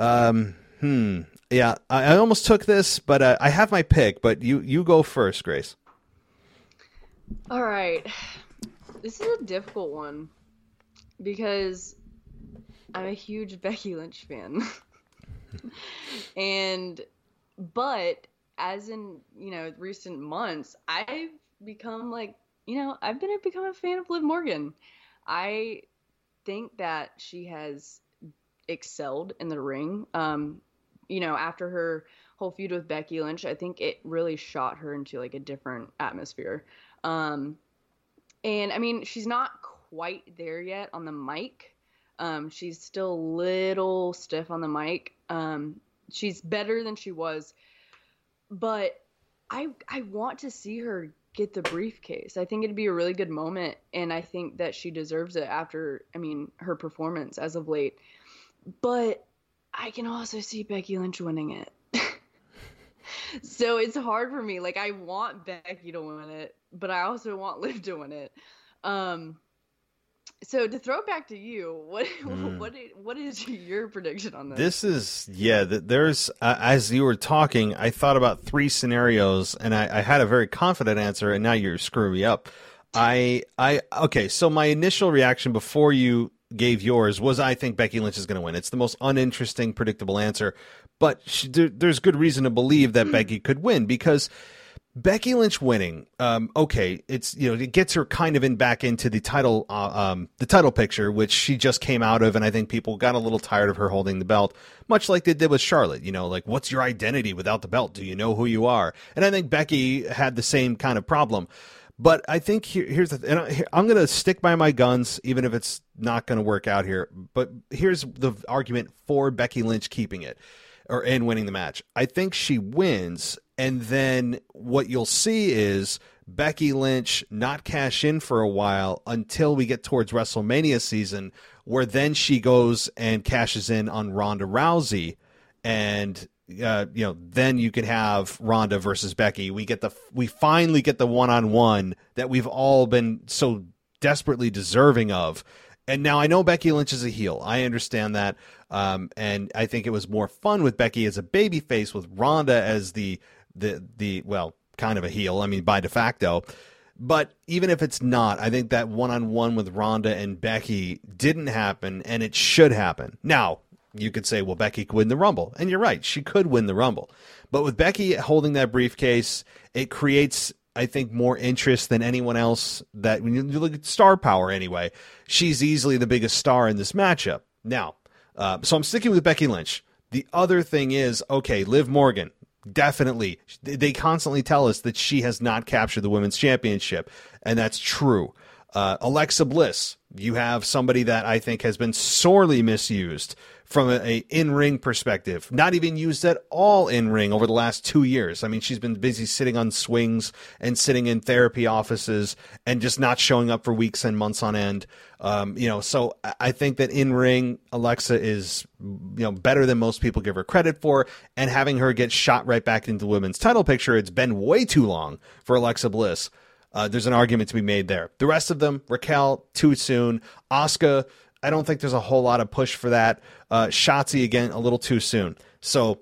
Um, hmm. Yeah, I, I almost took this, but uh, I have my pick. But you you go first, Grace. All right. This is a difficult one because I'm a huge Becky Lynch fan. and but as in, you know, recent months, I've become like, you know, I've been become a fan of Liv Morgan. I think that she has excelled in the ring. Um, you know, after her whole feud with Becky Lynch, I think it really shot her into like a different atmosphere. Um, and I mean, she's not quite there yet on the mic. Um, she's still a little stiff on the mic. Um, she's better than she was but I I want to see her get the briefcase. I think it'd be a really good moment, and I think that she deserves it after I mean her performance as of late. But I can also see Becky Lynch winning it. so it's hard for me. Like I want Becky to win it, but I also want Liv to win it. Um so to throw it back to you, what mm. what what is your prediction on this? This is yeah. There's uh, as you were talking, I thought about three scenarios, and I, I had a very confident answer, and now you're screwing me up. I I okay. So my initial reaction before you gave yours was I think Becky Lynch is going to win. It's the most uninteresting, predictable answer, but she, there, there's good reason to believe that Becky could win because Becky Lynch winning, um, okay, it's you know it gets her kind of in back into the title, uh, um, the title picture, which she just came out of, and I think people got a little tired of her holding the belt, much like they did with Charlotte. You know, like what's your identity without the belt? Do you know who you are? And I think Becky had the same kind of problem. But I think here, here's the, and I, I'm going to stick by my guns, even if it's not going to work out here. But here's the argument for Becky Lynch keeping it or and winning the match. I think she wins, and then what you'll see is Becky Lynch not cash in for a while until we get towards WrestleMania season, where then she goes and cashes in on Ronda Rousey, and uh, you know, then you could have Ronda versus Becky. We get the we finally get the one on one that we've all been so desperately deserving of. And now I know Becky Lynch is a heel. I understand that, um, and I think it was more fun with Becky as a baby face with Ronda as the the the well, kind of a heel. I mean, by de facto. But even if it's not, I think that one on one with Ronda and Becky didn't happen, and it should happen. Now, you could say, well, Becky could win the Rumble. And you're right, she could win the Rumble. But with Becky holding that briefcase, it creates, I think, more interest than anyone else that when you look at star power anyway, she's easily the biggest star in this matchup. Now, uh, so I'm sticking with Becky Lynch. The other thing is, okay, Liv Morgan, definitely. They constantly tell us that she has not captured the women's championship, and that's true. Uh, Alexa Bliss, you have somebody that I think has been sorely misused from a, a in ring perspective, not even used at all in ring over the last two years. I mean, she's been busy sitting on swings and sitting in therapy offices and just not showing up for weeks and months on end. Um, you know, so I think that in ring Alexa is you know better than most people give her credit for, and having her get shot right back into the women's title picture, it's been way too long for Alexa Bliss. Uh, there's an argument to be made there. The rest of them, Raquel, too soon. Asuka, I don't think there's a whole lot of push for that. Uh, Shotzi again, a little too soon. So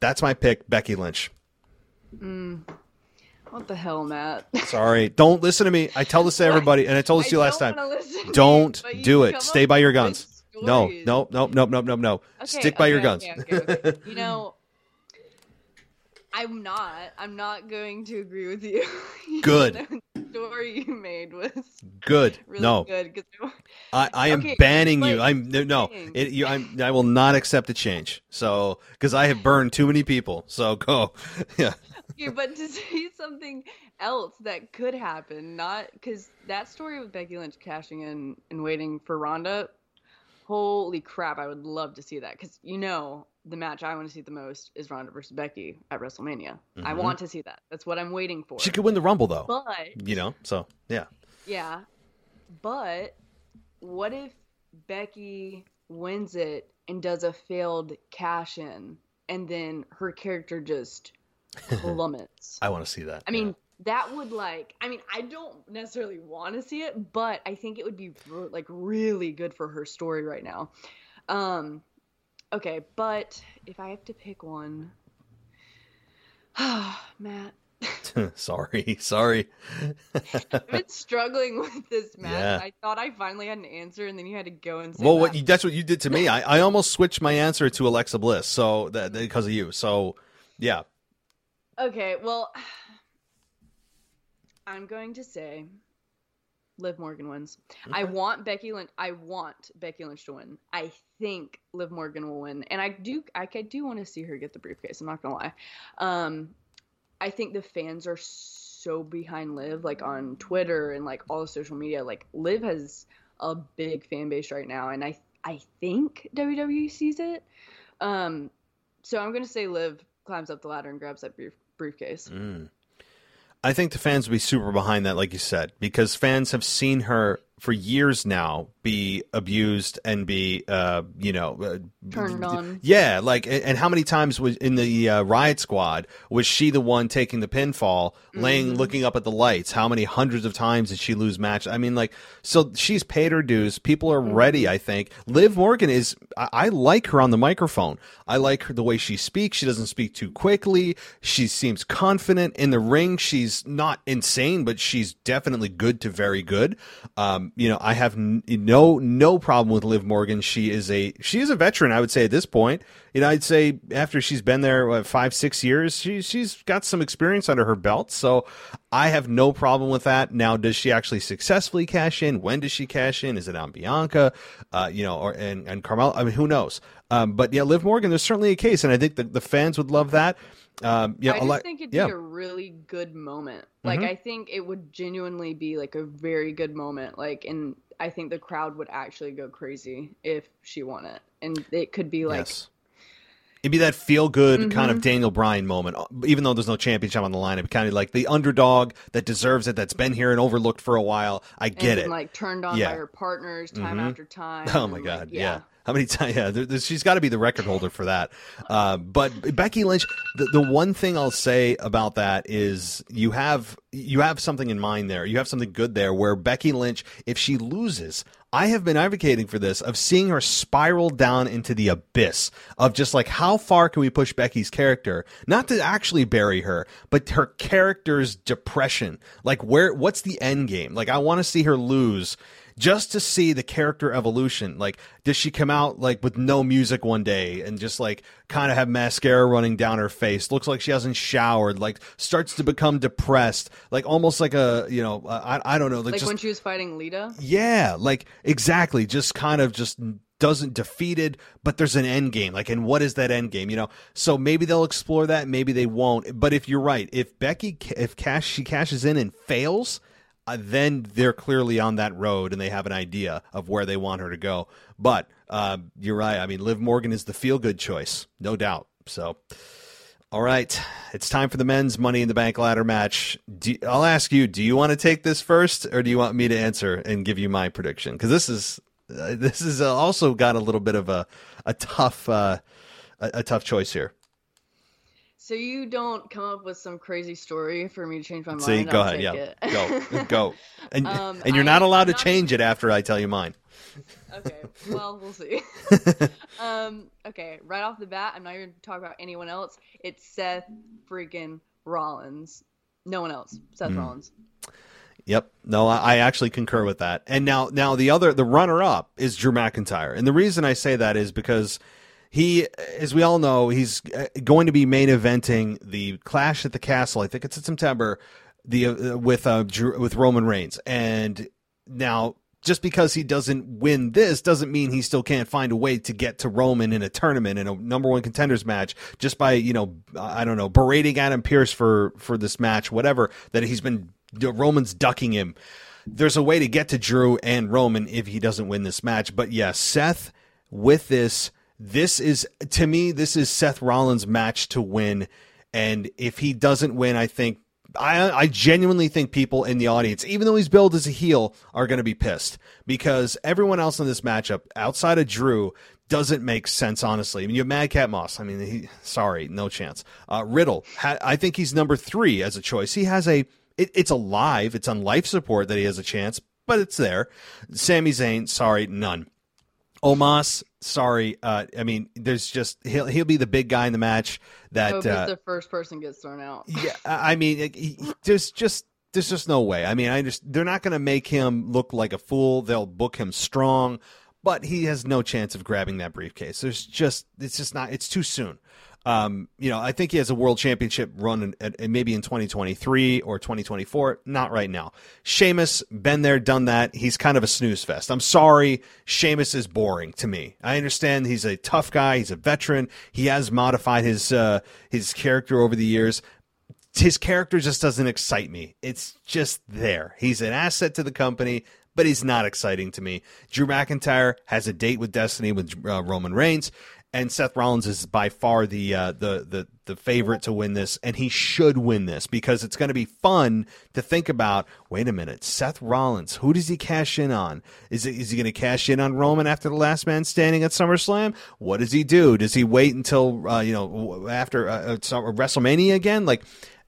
that's my pick, Becky Lynch. Mm. What the hell, Matt? Sorry, don't listen to me. I tell this to everybody, and I told this to you last time. Don't do it. Stay by your guns. No, no, no, no, no, no, no. Okay, Stick by okay, your guns. Okay, you know, I'm not. I'm not going to agree with you. Good. Story you made was good. Really no, good. I, I am okay, banning you. I'm no. It, you, I'm, I will not accept a change. So because I have burned too many people. So go. yeah. Okay, but to say something else that could happen, not because that story with Becky Lynch cashing in and waiting for Ronda. Holy crap! I would love to see that because you know the match I want to see the most is Ronda versus Becky at WrestleMania. Mm-hmm. I want to see that. That's what I'm waiting for. She could win the Rumble though. But you know, so yeah. Yeah. But what if Becky wins it and does a failed cash in and then her character just plummets? I want to see that. I mean, yeah. that would like I mean, I don't necessarily want to see it, but I think it would be like really good for her story right now. Um Okay, but if I have to pick one, Matt. sorry, sorry. I've been struggling with this, Matt. Yeah. I thought I finally had an answer, and then you had to go and say. Well, that. what you, that's what you did to me. I, I almost switched my answer to Alexa Bliss, so that because of you. So, yeah. Okay, well, I'm going to say Liv Morgan wins. Okay. I want Becky Lynch. I want Becky Lynch to win. I think Liv Morgan will win, and I do. I, I do want to see her get the briefcase. I'm not gonna lie. Um, I think the fans are so behind Liv, like on Twitter and like all the social media. Like Liv has a big fan base right now, and I I think WWE sees it. Um, so I'm gonna say Liv climbs up the ladder and grabs that brief briefcase. I think the fans will be super behind that, like you said, because fans have seen her for years now be abused and be, uh, you know, uh, Turned on. Yeah, like, and how many times was in the uh, Riot Squad was she the one taking the pinfall, laying, Mm-hmm. looking up at the lights? How many hundreds of times did she lose match? I mean, like, so she's paid her dues. People are Mm-hmm. ready. I think Liv Morgan is. I, I like her on the microphone. I like her the way she speaks. She doesn't speak too quickly. She seems confident in the ring. She's not insane, but she's definitely good to very good. Um, you know, I have n- no no problem with Liv Morgan. She is a she is a veteran. I would say at this point. You know, I'd say after she's been there what, five six years, she she's got some experience under her belt. So I have no problem with that. Now, does she actually successfully cash in? When does she cash in? Is it on Bianca? Uh, you know, or and and Carmel? I mean, who knows? Um, but yeah, Liv Morgan, there's certainly a case, and I think the, the fans would love that. Um, yeah, I just lot- think it'd yeah. be a really good moment. Like Mm-hmm. I think it would genuinely be like a very good moment. Like and I think the crowd would actually go crazy if she won it. And it could be like yes. It'd be that feel good kind Mm-hmm. of Daniel Bryan moment, uh, even though there's no championship on the line. It'd be kind of like the underdog that deserves it, that's been here and overlooked for a while. I and get been, it. like turned on Yeah. by her partners time Mhm. after time. Oh my god, like, yeah. How many times? Yeah, there, she's got to be the record holder for that. Uh, but Becky Lynch, the, the one thing I'll say about that is you have you have something in mind there. You have something good there. Where Becky Lynch, if she loses, I have been advocating for this of seeing her spiral down into the abyss of just like how far can we push Becky's character, not to actually bury her, but her character's depression. Like where? What's the end game? Like I want to see her lose just to see the character evolution. Like, does she come out like with no music one day and just like kind of have mascara running down her face? Looks like she hasn't showered. Like, starts to become depressed. Like, almost like a you know, uh, I I don't know, like, Like just when she was fighting Lita. yeah, like exactly. Just kind of just doesn't defeated, but there's an end game. Like, and what is that end game? You know, so maybe they'll explore that, maybe they won't. But if you're right, if Becky, if cash, she cashes in and fails, uh, then they're clearly on that road and they have an idea of where they want her to go. But uh, you're right. I mean, Liv Morgan is the feel good choice, no doubt. So. All right, it's time for the men's Money in the Bank ladder match. Do, I'll ask you: Do you want to take this first, or do you want me to answer and give you my prediction? Because this is uh, this is uh, also got a little bit of a a tough uh, a, a tough choice here. So you don't come up with some crazy story for me to change my mind. See, go I'll ahead, yeah, go, go, and Um, and you're I- not allowed to change it after I tell you mine. okay, well, we'll see. um, okay, right off the bat, I'm not even talk about anyone else. It's Seth freaking Rollins. No one else. Seth Hmm. Rollins. Yep. No, I, I actually concur with that. And now, now the other, the runner up is Drew McIntyre. And the reason I say that is because he, as we all know, he's uh, going to be main eventing the Clash at the Castle. I think it's in September. The uh, with uh, Drew, with Roman Reigns. And now, just because he doesn't win this doesn't mean he still can't find a way to get to Roman in a tournament in a number one contenders match just by you know I don't know berating Adam Pearce for for this match whatever that he's been Roman's ducking him. There's a way to get to Drew and Roman if he doesn't win this match. But yeah, Seth with this, this is to me, this is Seth Rollins' match to win. And if he doesn't win, I think I I genuinely think people in the audience, even though he's billed as a heel, are going to be pissed because everyone else in this matchup outside of Drew doesn't make sense. Honestly, I mean, you have Madcap Moss. I mean, he, sorry, no chance. Uh, Riddle, ha, I think he's number three as a choice. He has a it, it's alive. It's on life support that he has a chance, but it's there. Sami Zayn, sorry, none. Omos, sorry. Uh, I mean, there's just he'll he'll be the big guy in the match. That uh, the first person gets thrown out. yeah, I mean, it- there's just there's just no way. I mean, I just they're not going to make him look like a fool. They'll book him strong, but he has no chance of grabbing that briefcase. There's just it's just not. It's too soon. Um, you know, I think he has a world championship run at maybe in 2023 or 2024. Not right now. Sheamus, been there, done that. He's kind of a snooze fest. I'm sorry. Sheamus is boring to me. I understand he's a tough guy. He's a veteran. He has modified his, uh, his character over the years. His character just doesn't excite me. It's just there. He's an asset to the company, but he's not exciting to me. Drew McIntyre has a date with Destiny with uh, Roman Reigns and Seth Rollins is by far the uh, the the the favorite to win this, and he should win this because it's going to be fun to think about. Wait a minute, Seth Rollins, who does he cash in on? Is it, is he going to cash in on Roman after the Last Man Standing at SummerSlam? What does he do? Does he wait until uh, you know after uh, uh WrestleMania again? Like.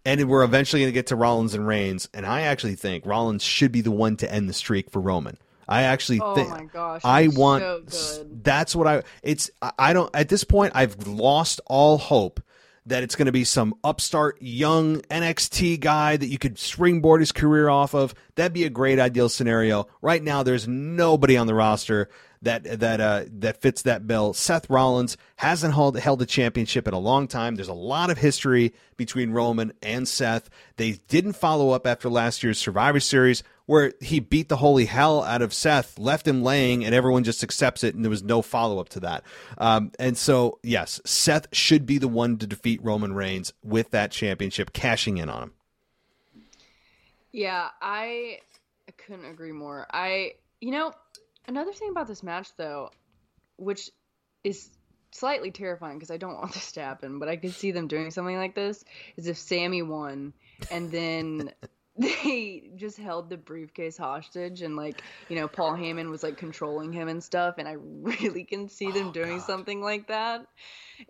And we're eventually going to get to Rollins and Reigns, and I actually think Rollins should be the one to end the streak for Roman. I actually oh think my gosh, I want so that's what I it's I don't at this point I've lost all hope that it's going to be some upstart young NXT guy that you could springboard his career off of. That'd be a great ideal scenario. Right now there's nobody on the roster that that uh, that fits that bill. Seth Rollins hasn't held held a championship in a long time. There's a lot of history between Roman and Seth. They didn't follow up after last year's Survivor Series where he beat the holy hell out of Seth, left him laying, and everyone just accepts it, and there was no follow up to that. Um, and so, yes, Seth should be the one to defeat Roman Reigns with that championship, cashing in on him. Yeah, I couldn't agree more. I, you know, another thing about this match, though, which is slightly terrifying because I don't want this to happen, but I could see them doing something like this, is if Sami won and then they just held the briefcase hostage and like you know paul heyman was like controlling him and stuff and i really can see them oh, doing God. something like that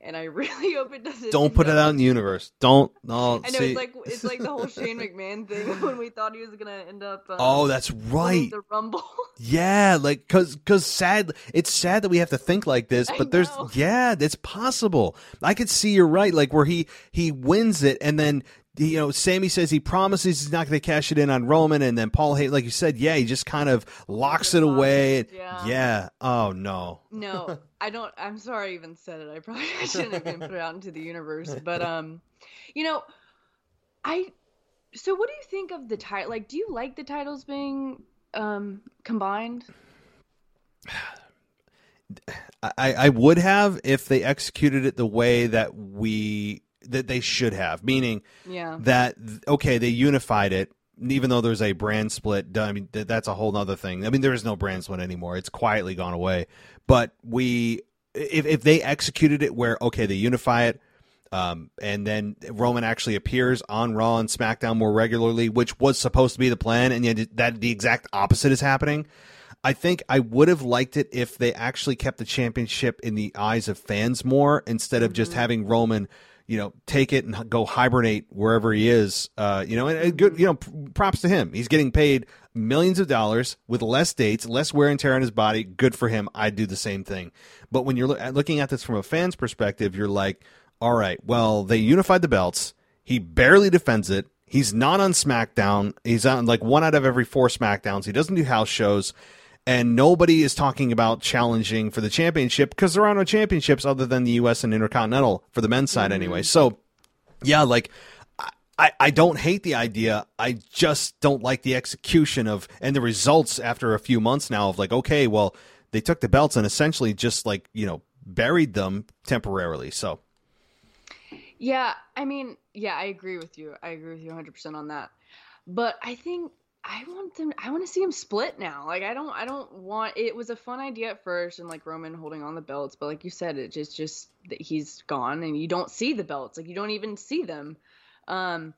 and i really hope it doesn't don't put it out in the universe don't no i know see. it's like it's like the whole shane mcmahon thing when we thought he was gonna end up um, oh that's right the rumble yeah like because because sad it's sad that we have to think like this but there's yeah it's possible i could see you're right like where he he wins it and then you know, Sami says he promises he's not going to cash it in on Roman, and then Paul Heyman, like you said, yeah, he just kind of locks it away. Yeah. yeah. Oh no. No, I don't. I'm sorry, I even said it. I probably shouldn't have been put it out into the universe, but um, you know, I. So, what do you think of the title? Like, do you like the titles being um combined? I, I would have if they executed it the way that we that they should have, meaning yeah. that okay, they unified it. Even though there's a brand split, I mean that's a whole other thing. I mean there is no brand split anymore; it's quietly gone away. But we, if if they executed it where okay, they unify it, um, and then Roman actually appears on Raw and SmackDown more regularly, which was supposed to be the plan, and yet that the exact opposite is happening. I think I would have liked it if they actually kept the championship in the eyes of fans more instead of just mm-hmm. having Roman you know, take it and go hibernate wherever he is. Uh, you know, and, and, good, you know, props to him. He's getting paid millions of dollars with less dates, less wear and tear on his body. Good for him. I'd do the same thing. But when you're lo- looking at this from a fan's perspective, you're like, all right, well, they unified the belts. He barely defends it. He's not on SmackDown. He's on like one out of every four SmackDowns. He doesn't do house shows and nobody is talking about challenging for the championship because there are no championships other than the U.S. and Intercontinental for the men's side mm-hmm. anyway. So, yeah, like I, I don't hate the idea. I just don't like the execution of and the results after a few months now of like, okay, well, they took the belts and essentially just like you know buried them temporarily. So, yeah, I mean, yeah, I agree with you. I agree with you 100 percent on that. But I think I want them. I want to see him split now. Like I don't. I don't want. It was a fun idea at first, and like Roman holding on the belts, but like you said, it just just that he's gone, and you don't see the belts. Like you don't even see them. Um,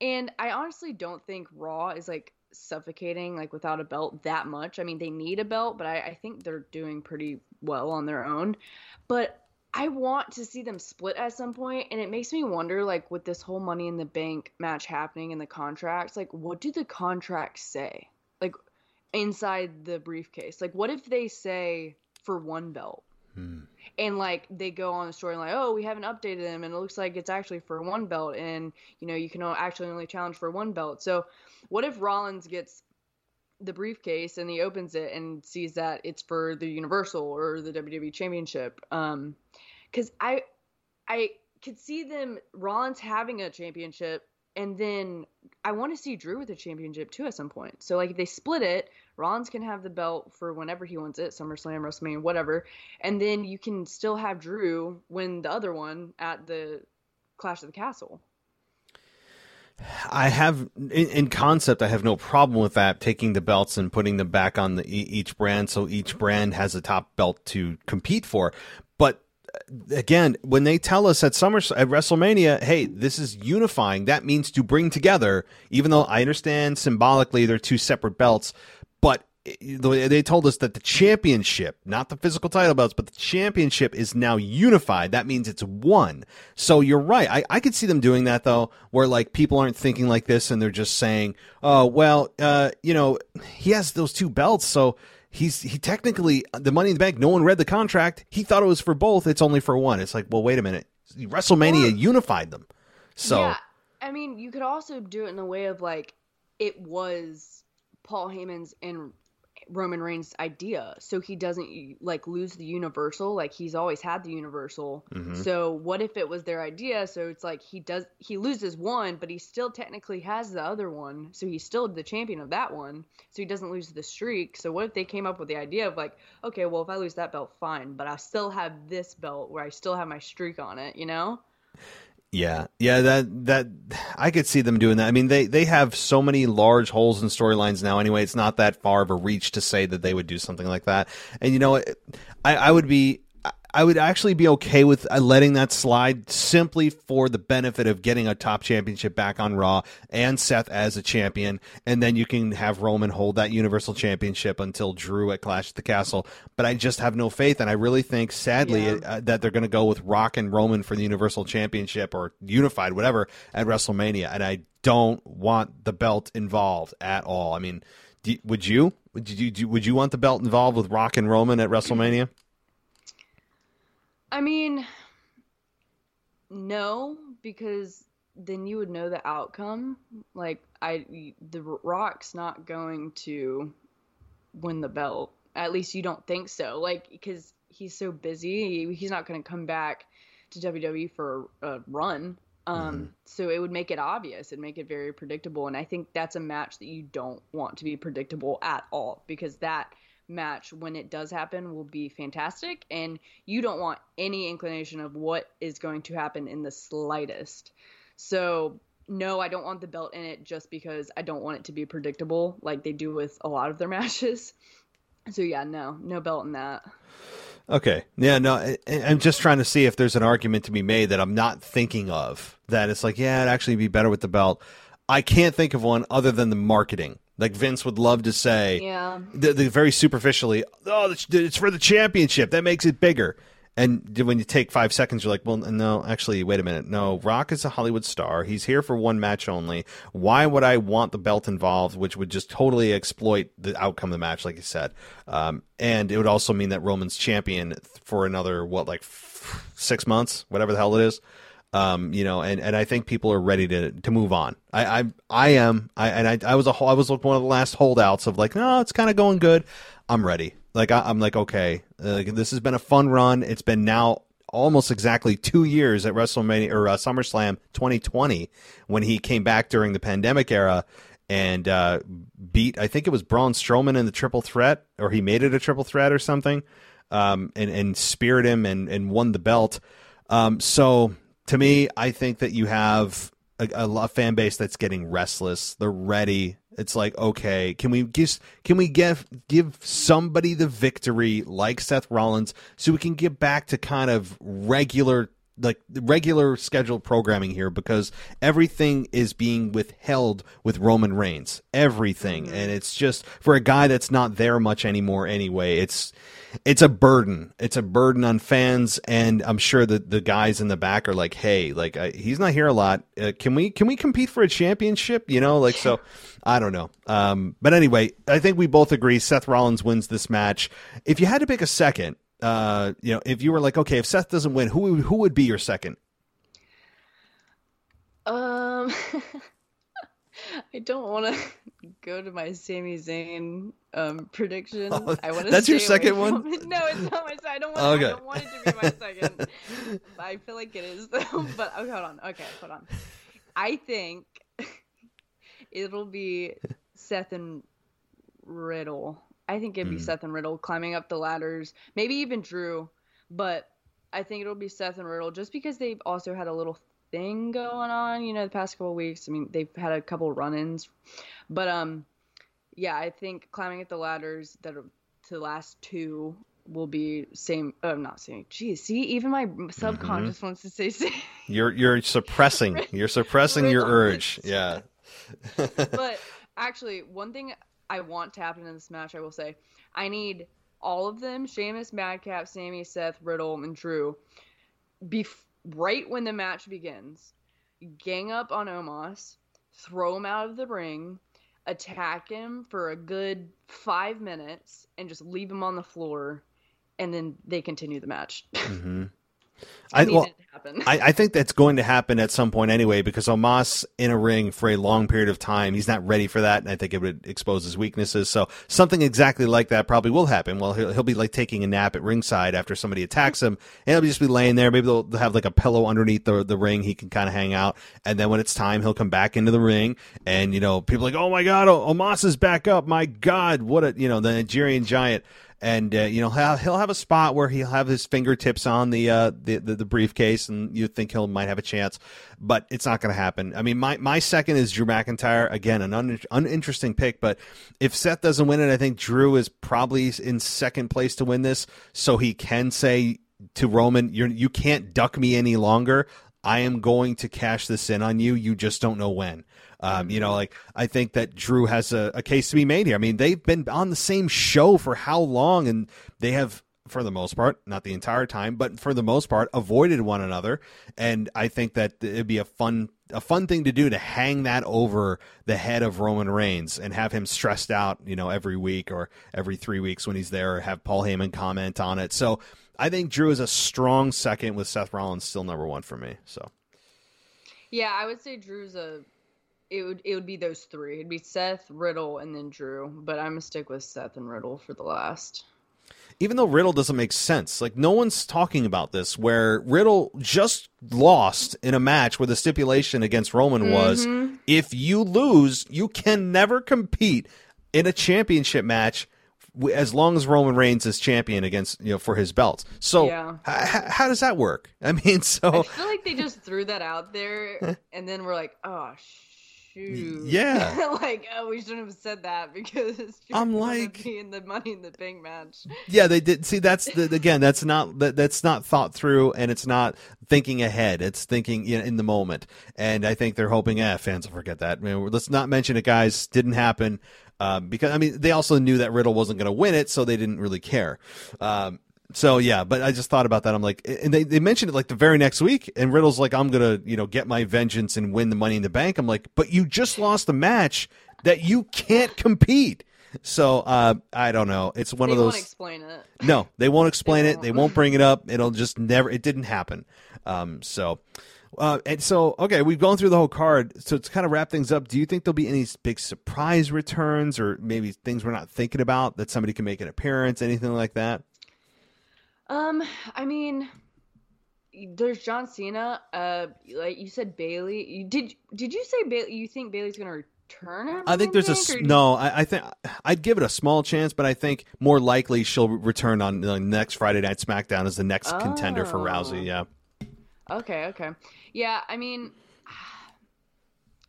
and I honestly don't think Raw is like suffocating like without a belt that much. I mean, they need a belt, but I, I think they're doing pretty well on their own. But I want to see them split at some point, and it makes me wonder, like, with this whole Money in the Bank match happening in the contracts, like, what do the contracts say? Like, inside the briefcase, like, what if they say for one belt? Hmm. And like they go on the story like, oh, we haven't updated them, and it looks like it's actually for one belt, and you know you can actually only challenge for one belt. So, what if Rollins gets the briefcase and he opens it and sees that it's for the Universal or the WWE Championship. Um, because I, I could see them Rollins having a championship, and then I want to see Drew with a championship too at some point. So like if they split it, Rollins can have the belt for whenever he wants it, SummerSlam, WrestleMania, whatever, and then you can still have Drew win the other one at the Clash of the Castle. I have in, concept, I have no problem with that. Taking the belts and putting them back on the, each brand, so each brand has a top belt to compete for. But uh, again, when they tell us at Summer at WrestleMania, hey, this is unifying, that means to bring together. Even though I understand symbolically they're two separate belts, but they told us that the championship, not the physical title belts, but the championship is now unified. That means it's one. So you're right. I, I could see them doing that though, where like people aren't thinking like this and they're just saying, oh, well, uh, you know, he has those two belts. So he's, he technically, the money in the bank, no one read the contract. He thought it was for both. It's only for one. It's like, well, wait a minute. WrestleMania unified them. So, yeah. I mean, you could also do it in the way of like, it was Paul Heyman's and Roman Reigns' idea, so he doesn't like lose the Universal. Like he's always had the Universal. Mm-hmm. So what if it was their idea? So it's like he does he loses one, but he still technically has the other one. So he's still the champion of that one. So he doesn't lose the streak. So what if they came up with the idea of like, okay, well if I lose that belt, fine, but I still have this belt where I still have my streak on it. You know? Yeah, yeah, that that I could see them doing that. I mean, they they have so many large holes in storylines now. Anyway, it's not that far of a reach to say that they would do something like that. And you know, I I would be I would actually be okay with uh, letting that slide simply for the benefit of getting a top championship back on Raw and Seth as a champion. And then you can have Roman hold that Universal Championship until Drew at Clash at the Castle. But I just have no faith. And I really think, sadly, yeah. uh, that they're going to go with Rock and Roman for the Universal Championship or Unified, whatever, at WrestleMania. And I don't want the belt involved at all. I mean, do, would you? Would you, would you want the belt involved with Rock and Roman at WrestleMania? I mean, no, because then you would know the outcome. Like I, the Rock's not going to win the belt. At least you don't think so. Like because he's so busy, he's not going to come back to WWE for a run. Um, mm-hmm. so it would make it obvious and make it very predictable. And I think that's a match that you don't want to be predictable at all because that match when it does happen will be fantastic and you don't want any inclination of what is going to happen in the slightest. So, no, I don't want the belt in it just because I don't want it to be predictable like they do with a lot of their matches. So, yeah, no, no belt in that. Okay. Yeah, no, I, am just trying to see if there's an argument to be made that I'm not thinking of that it's like, yeah, it'd actually be better with the belt. I can't think of one other than the marketing. Like Vince would love to say, yeah, the, the very superficially, oh, it's for the championship. That makes it bigger. And when you take five seconds, you're like, well, no, actually, wait a minute. No, Rock is a Hollywood star. He's here for one match only. Why would I want the belt involved, which would just totally exploit the outcome of the match, like you said? Um, and it would also mean that Roman's champion for another, what, like six months, whatever the hell it is. Um, you know, and, and I think people are ready to, to move on. I, I, I am, I, and I, I was a, I was one of the last holdouts of like, no, it's kind of going good. I'm ready. Like, I, am like, okay, uh, this has been a fun run. It's been now almost exactly two years at WrestleMania or uh, SummerSlam 2020 when he came back during the pandemic era and uh, beat, I think it was Braun Strowman in the triple threat, or he made it a triple threat or something, um, and, and speared him and, and won the belt. Um, so to me, I think that you have a, a, fan base that's getting restless. They're ready. It's like, okay, can we just can we give give somebody the victory like Seth Rollins so we can get back to kind of regular like regular scheduled programming here because everything is being withheld with Roman Reigns. Everything. Mm-hmm. And it's just for a guy that's not there much anymore anyway. It's it's a burden. It's a burden on fans, and I'm sure that the guys in the back are like, "Hey, like uh, he's not here a lot. Uh, can we can we compete for a championship? You know, like so." I don't know. Um, but anyway, I think we both agree Seth Rollins wins this match. If you had to pick a second, uh, you know, if you were like, okay, if Seth doesn't win, who who would be your second? Um. I don't want to go to my Sami Zayn um, prediction. Oh, I want to. That's your second one. No, it's not my. I don't want. Okay. I don't want it to be my second. I feel like it is though. But okay, hold on. Okay, hold on. I think it'll be Seth and Riddle. I think it'd be mm. Seth and Riddle climbing up the ladders. Maybe even Drew, but I think it'll be Seth and Riddle just because they've also had a little thing going on, you know, the past couple weeks. I mean, they've had a couple run-ins, but um, yeah, I think climbing up the ladders that are to the last two will be same. Oh, not saying. Geez, see, even my subconscious Mm-hmm. wants to say same. You're you're suppressing. You're suppressing your urge. Yeah. but actually, one thing I want to happen in this match, I will say, I need all of them: Sheamus, Madcap, Sami, Seth, Riddle, and Drew. Be right when the match begins, gang up on Omos, throw him out of the ring, attack him for a good five minutes, and just leave him on the floor, and then they continue the match. Mm-hmm. I, well, it to happen. I, I think that's going to happen at some point anyway because Omos in a ring for a long period of time, he's not ready for that, and I think it would expose his weaknesses. So something exactly like that probably will happen. Well, he'll, he'll be like taking a nap at ringside after somebody attacks him, and he'll just be laying there. Maybe they'll, they'll have like a pillow underneath the the ring. He can kind of hang out, and then when it's time, he'll come back into the ring, and you know people are like, oh my god, O- Omos is back up. My God, what a you know the Nigerian giant and uh, you know he'll, he'll have a spot where he'll have his fingertips on the, uh, the, the the briefcase, and you think he'll might have a chance, but it's not going to happen. I mean, my my second is Drew McIntyre again, an un, uninteresting pick, but if Seth doesn't win it, I think Drew is probably in second place to win this, so he can say to Roman, "You you can't duck me any longer." I am going to cash this in on you. You just don't know when. Um, you know, like I think that Drew has a, a case to be made here. I mean, they've been on the same show for how long, and they have, for the most part, not the entire time, but for the most part, avoided one another. And I think that it'd be a fun a fun thing to do to hang that over the head of Roman Reigns and have him stressed out, you know, every week or every three weeks when he's there, or have Paul Heyman comment on it. So I think Drew is a strong second with Seth Rollins still number one for me. So Yeah, I would say Drew's a. It would it would be those three. It'd be Seth, Riddle, and then Drew. But I'm gonna stick with Seth and Riddle for the last. even though Riddle doesn't make sense, like no one's talking about this, where Riddle just lost in a match where the stipulation against Roman was mm-hmm. if you lose, you can never compete in a championship match as long as Roman Reigns is champion against you know for his belts. So Yeah. h- how does that work? I mean, so I feel like they just threw that out there, and then we're like, oh shoot. Yeah. like oh, we shouldn't have said that because I'm like- be in the Money in the Bank match. yeah, they did. See, that's the, again, that's not that, that's not thought through, and it's not thinking ahead. It's thinking you know, in the moment, and I think they're hoping, eh, fans will forget that. I mean, let's not mention it, guys. Didn't happen um, because I mean, they also knew that Riddle wasn't going to win it, so they didn't really care. Um, so yeah, but I just thought about that. I'm like, and they, they mentioned it like the very next week, and Riddle's like, I'm gonna you know get my vengeance and win the Money in the Bank. I'm like, but you just lost a match that you can't compete. So uh, I don't know. It's one they of those. won't explain it. No, they won't explain They it. They won't. won't bring it up. It'll just never. It didn't happen. Um. So, uh, and so okay, we've gone through the whole card. So to kind of wrap things up, do you think there'll be any big surprise returns, or maybe things we're not thinking about that somebody can make an appearance, anything like that? Um, I mean, there's John Cena. Uh, like you said, Bayley. You, did did you say Bayley? You think Bayley's gonna return? I think there's a Money in s- the Bank, or do you- no. I, I think I'd give it a small chance, but I think more likely she'll return on the next Friday Night SmackDown as the next contender for Oh. Rousey. Yeah. Okay, okay. Yeah, I mean,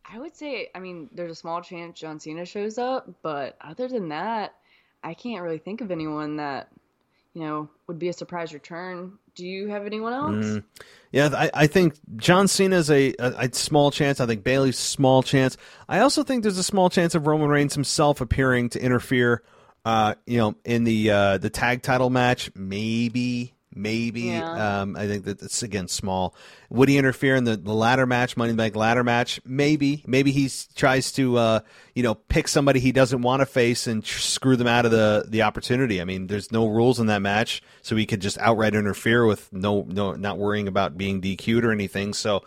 I would say, I mean, there's a small chance John Cena shows up, but other than that, I can't really think of anyone that, you know, would be a surprise return. Do you have anyone else? Mm. Yeah, I, I think John Cena's a, a, a small chance. I think Bayley's small chance. I also think there's a small chance of Roman Reigns himself appearing to interfere. Uh, you know, in the uh, the tag title match, maybe, maybe. Yeah. Um, I think that it's again small. Would he interfere in the, the ladder match, Money in the Bank ladder match? Maybe. Maybe he tries to, uh, you know, pick somebody he doesn't want to face and tr- screw them out of the the opportunity. I mean, there's no rules in that match, so he could just outright interfere with no, no, not worrying about being DQ'd or anything. So.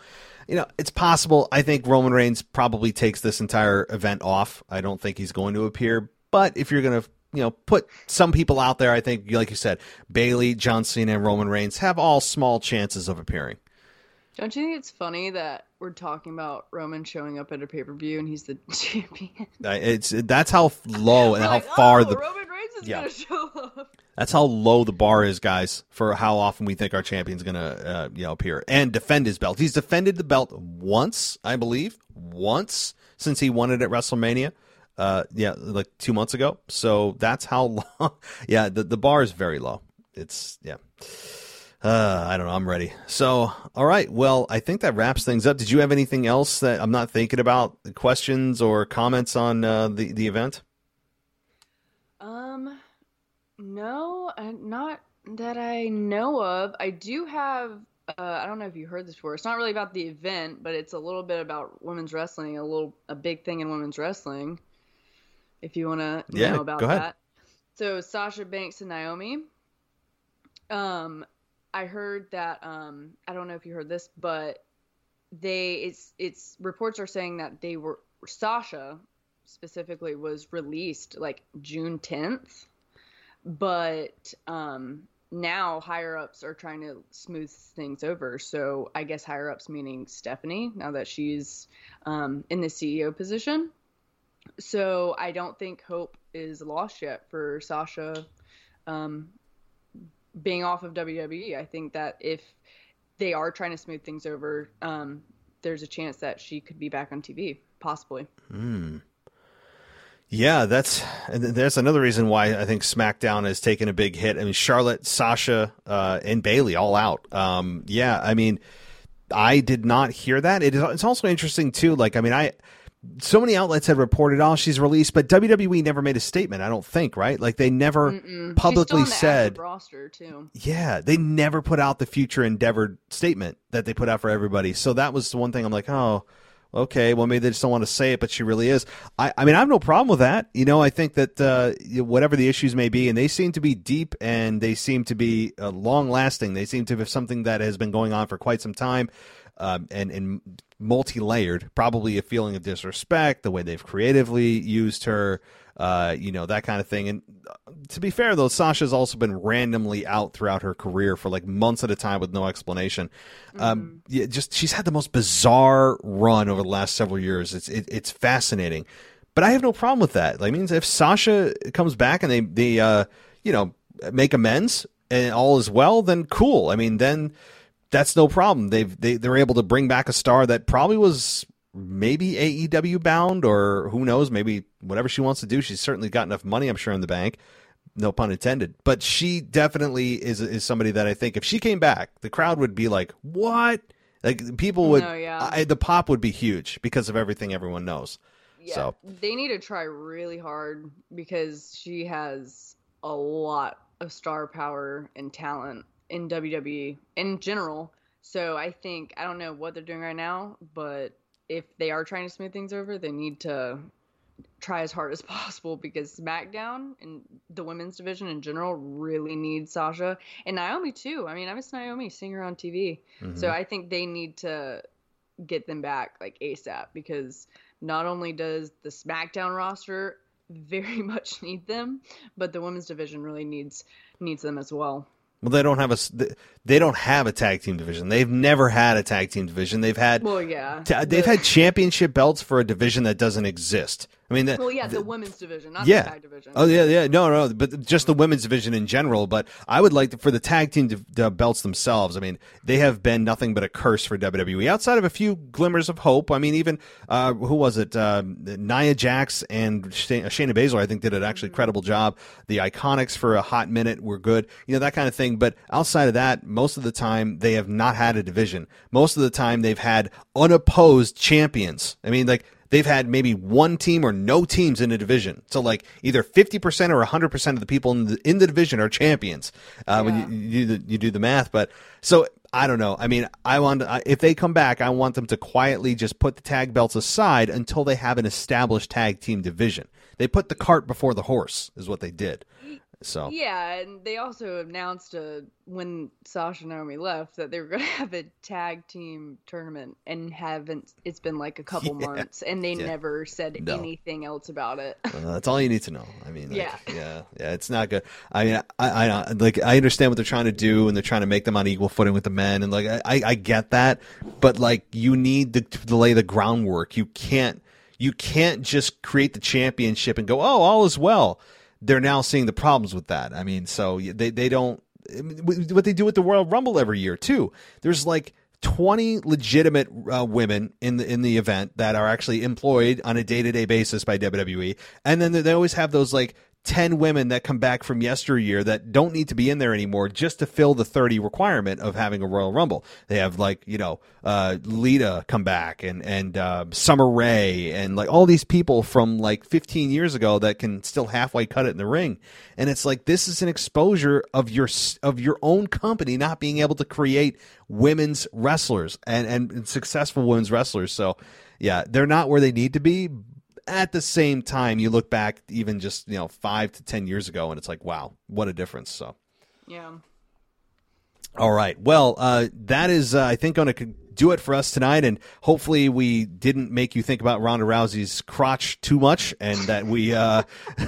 You know, it's possible. I think Roman Reigns probably takes this entire event off. I don't think he's going to appear. But if you're going to you know, put some people out there. I think, like you said, Bayley, John Cena, and Roman Reigns have all small chances of appearing. Don't you think it's funny that we're talking about Roman showing up at a pay per view and he's the champion? Uh, It's that's how low and We're how like, far oh, the Roman Reigns is Yeah. gonna show up. that's how low the bar is, guys, for how often we think our champion's gonna uh, you know appear and defend his belt. He's defended the belt once, I believe, once since he won it at WrestleMania. Uh, yeah, like two months ago. So that's how long. Yeah, the the bar is very low. it's yeah. Uh, I don't know. I'm ready. So, all right. Well, I think that wraps things up. Did you have anything else that I'm not thinking about? Questions or comments on uh, the the event? Um, no, uh, not that I know of. I do have. Uh, I don't know if you heard this before. It's not really about the event, but it's a little bit about women's wrestling. A little, a big thing in women's wrestling. If you want to Yeah, know about that. So Sasha Banks and Naomi. Um, I heard that. Um, I don't know if you heard this, but they it's it's reports are saying that they were Sasha specifically was released like June 10th, but um, now higher ups are trying to smooth things over. So I guess higher ups meaning Stephanie now that she's um, in the CEO position. So I don't think hope is lost yet for Sasha um, being off of WWE. I think that if they are trying to smooth things over, um, there's a chance that she could be back on TV, possibly. Yeah, that's and th- there's another reason why I think SmackDown has taken a big hit. I mean, Charlotte, Sasha, uh, and Bayley all out. Um, yeah, I mean, I did not hear that. It is, it's also interesting too. Like, I mean, I so many outlets had reported, "Oh, she's released," but WWE never made a statement. I don't think, right? Like, they never She's publicly still on the said. roster too. Yeah, they never put out the future endeavored statement that they put out for everybody. So that was the one thing I'm like, oh, okay, well maybe they just don't want to say it, but she really is. I, I mean, I have no problem with that. You know, I think that uh, whatever the issues may be, and they seem to be deep and they seem to be uh, long lasting. They seem to be something that has been going on for quite some time. Um, and, and multi-layered, probably a feeling of disrespect, the way they've creatively used her, uh, you know, that kind of thing. And uh, to be fair, though, Sasha's also been randomly out throughout her career for like months at a time with no explanation. Um, yeah, just she's had the most bizarre run over the last several years. It's it, it's fascinating, but I have no problem with that. Like, means if Sasha comes back and they they uh, you know make amends and all is well, then cool. I mean, then that's no problem. They've they they're able to bring back a star that probably was maybe AEW bound or who knows, maybe whatever she wants to do. She's certainly got enough money, I'm sure, in the bank. No pun intended. But she definitely is is somebody that I think if she came back, the crowd would be like, "What?" Like people would No, yeah. I, the pop would be huge because of everything everyone knows. Yeah, So they need to try really hard because she has a lot of star power and talent in WWE in general. So I think I don't know what they're doing right now, but if they are trying to smooth things over, they need to try as hard as possible because SmackDown and the women's division in general really needs Sasha and Naomi too. I mean, I miss Naomi seeing her on TV. So mm-hmm. I think they need to get them back like ASAP because not only does the SmackDown roster very much need them, but the women's division really needs needs them as well. Well, they don't have a they don't have a tag team division. They've never had a tag team division. They've had Well, yeah. ta- they've The- had championship belts for a division that doesn't exist. I mean, the, Well, yeah, the, women's division, not yeah. the tag division. Oh yeah, yeah. No, no, but just the women's division in general. But I would like to, for the tag team the belts themselves. I mean, they have been nothing but a curse for WWE. Outside of a few glimmers of hope. I mean, even uh, who was it? Uh, Nia Jax and Shay- Shayna Baszler. I think did an actually credible job. The Iconics for a hot minute were good. You know that kind of thing. But outside of that, most of the time they have not had a division. Most of the time they've had unopposed champions. I mean, like they've had maybe one team or no teams in a division. So like either 50% or 100% of the people in the, in the division are champions. Uh, when you, you do the, you do the math, but so I don't know. I mean, I want if they come back, I want them to quietly just put the tag belts aside until they have an established tag team division. They put the cart before the horse is what they did. So Yeah, and they also announced uh, when Sasha and Naomi left that they were going to have a tag team tournament and haven't. It's been like a couple Yeah. months, and they Yeah. never said No. anything else about it. Uh, that's all you need to know. I mean, like, Yeah. yeah, yeah, it's not good. I mean, I, I, like, I understand what they're trying to do, and they're trying to make them on equal footing with the men, and like, I, I get that, but like, you need to, to lay the groundwork. You can't, you can't just create the championship and go, oh, all is well. They're now seeing the problems with that. I mean, so they, they don't. What they do with the Royal Rumble every year too. There's like 20 legitimate uh, women in the in the event that are actually employed on a day-to-day basis by WWE and then they always have those like 10 women that come back from yesteryear that don't need to be in there anymore just to fill the 30 requirement of having a Royal Rumble. They have like, you know, uh, Lita come back and, and, uh, Summer Rae and like all these people from like 15 years ago that can still halfway cut it in the ring. And it's like, this is an exposure of your, of your own company not being able to create women's wrestlers and, and successful women's wrestlers. So yeah, they're not where they need to be, at the same time, you look back even just you know five to ten years ago, and it's like, wow, what a difference. So, yeah. All right. Well, uh, that is, uh, I think, going to do it for us tonight, and hopefully, we didn't make you think about Ronda Rousey's crotch too much, and that we uh,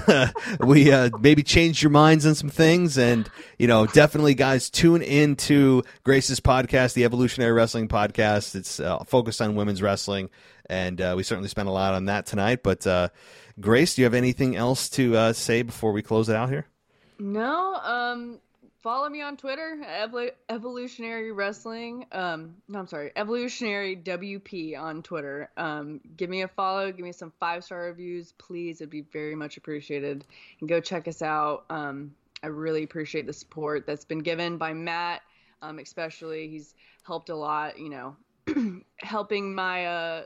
we uh, maybe changed your minds on some things. And you know, definitely, guys, tune into Grace's podcast, the Evolutionary Wrestling Podcast. It's uh, focused on women's wrestling and uh, we certainly spent a lot on that tonight. But uh, Grace, do you have anything else to uh, say before we close it out here? No. Um, follow me on Twitter, Evolutionary Wrestling. Um, no, I'm sorry, Evolutionary WP on Twitter. Um, give me a follow. Give me some five star reviews, please. It'd be very much appreciated. And go check us out. Um, I really appreciate the support that's been given by Matt, um, especially. He's helped a lot. You know, helping my uh,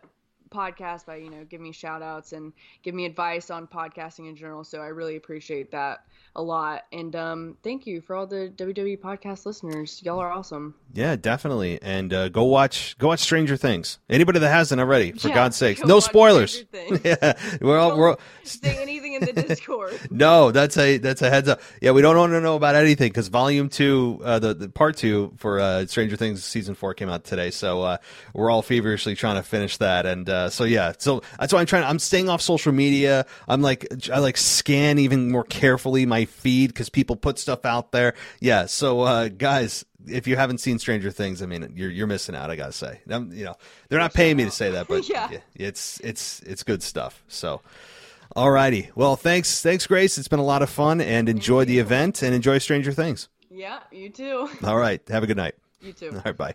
podcast by you know giving me shout outs and give me advice on podcasting in general. So i really appreciate that a lot. And um, thank you for all the wwe podcast listeners. Y'all are awesome. Yeah definitely. And uh, go watch go watch stranger things. Anybody that hasn't already for yeah, god's sakes. no spoilers. Yeah we're all, we're all... say anything in the discord. No that's a that's a heads up. Yeah we don't want to know about anything because volume two uh, the, the part two for uh, stranger things season four came out today. So uh, we're all feverishly trying to finish that. And uh, so yeah, so that's why I'm trying. I'm staying off social media. I'm like I like scan even more carefully my feed because people put stuff out there. Yeah, so uh, guys, if you haven't seen Stranger Things, I mean, you're you're missing out. I gotta say, I'm, you know, they're not paying me to say that, but yeah. it's it's it's good stuff. So. Alrighty. Well, thanks, thanks, Grace. It's been a lot of fun, and enjoy the event, and enjoy Stranger Things. Yeah, you too. All right. Have a good night. You too. All right. Bye.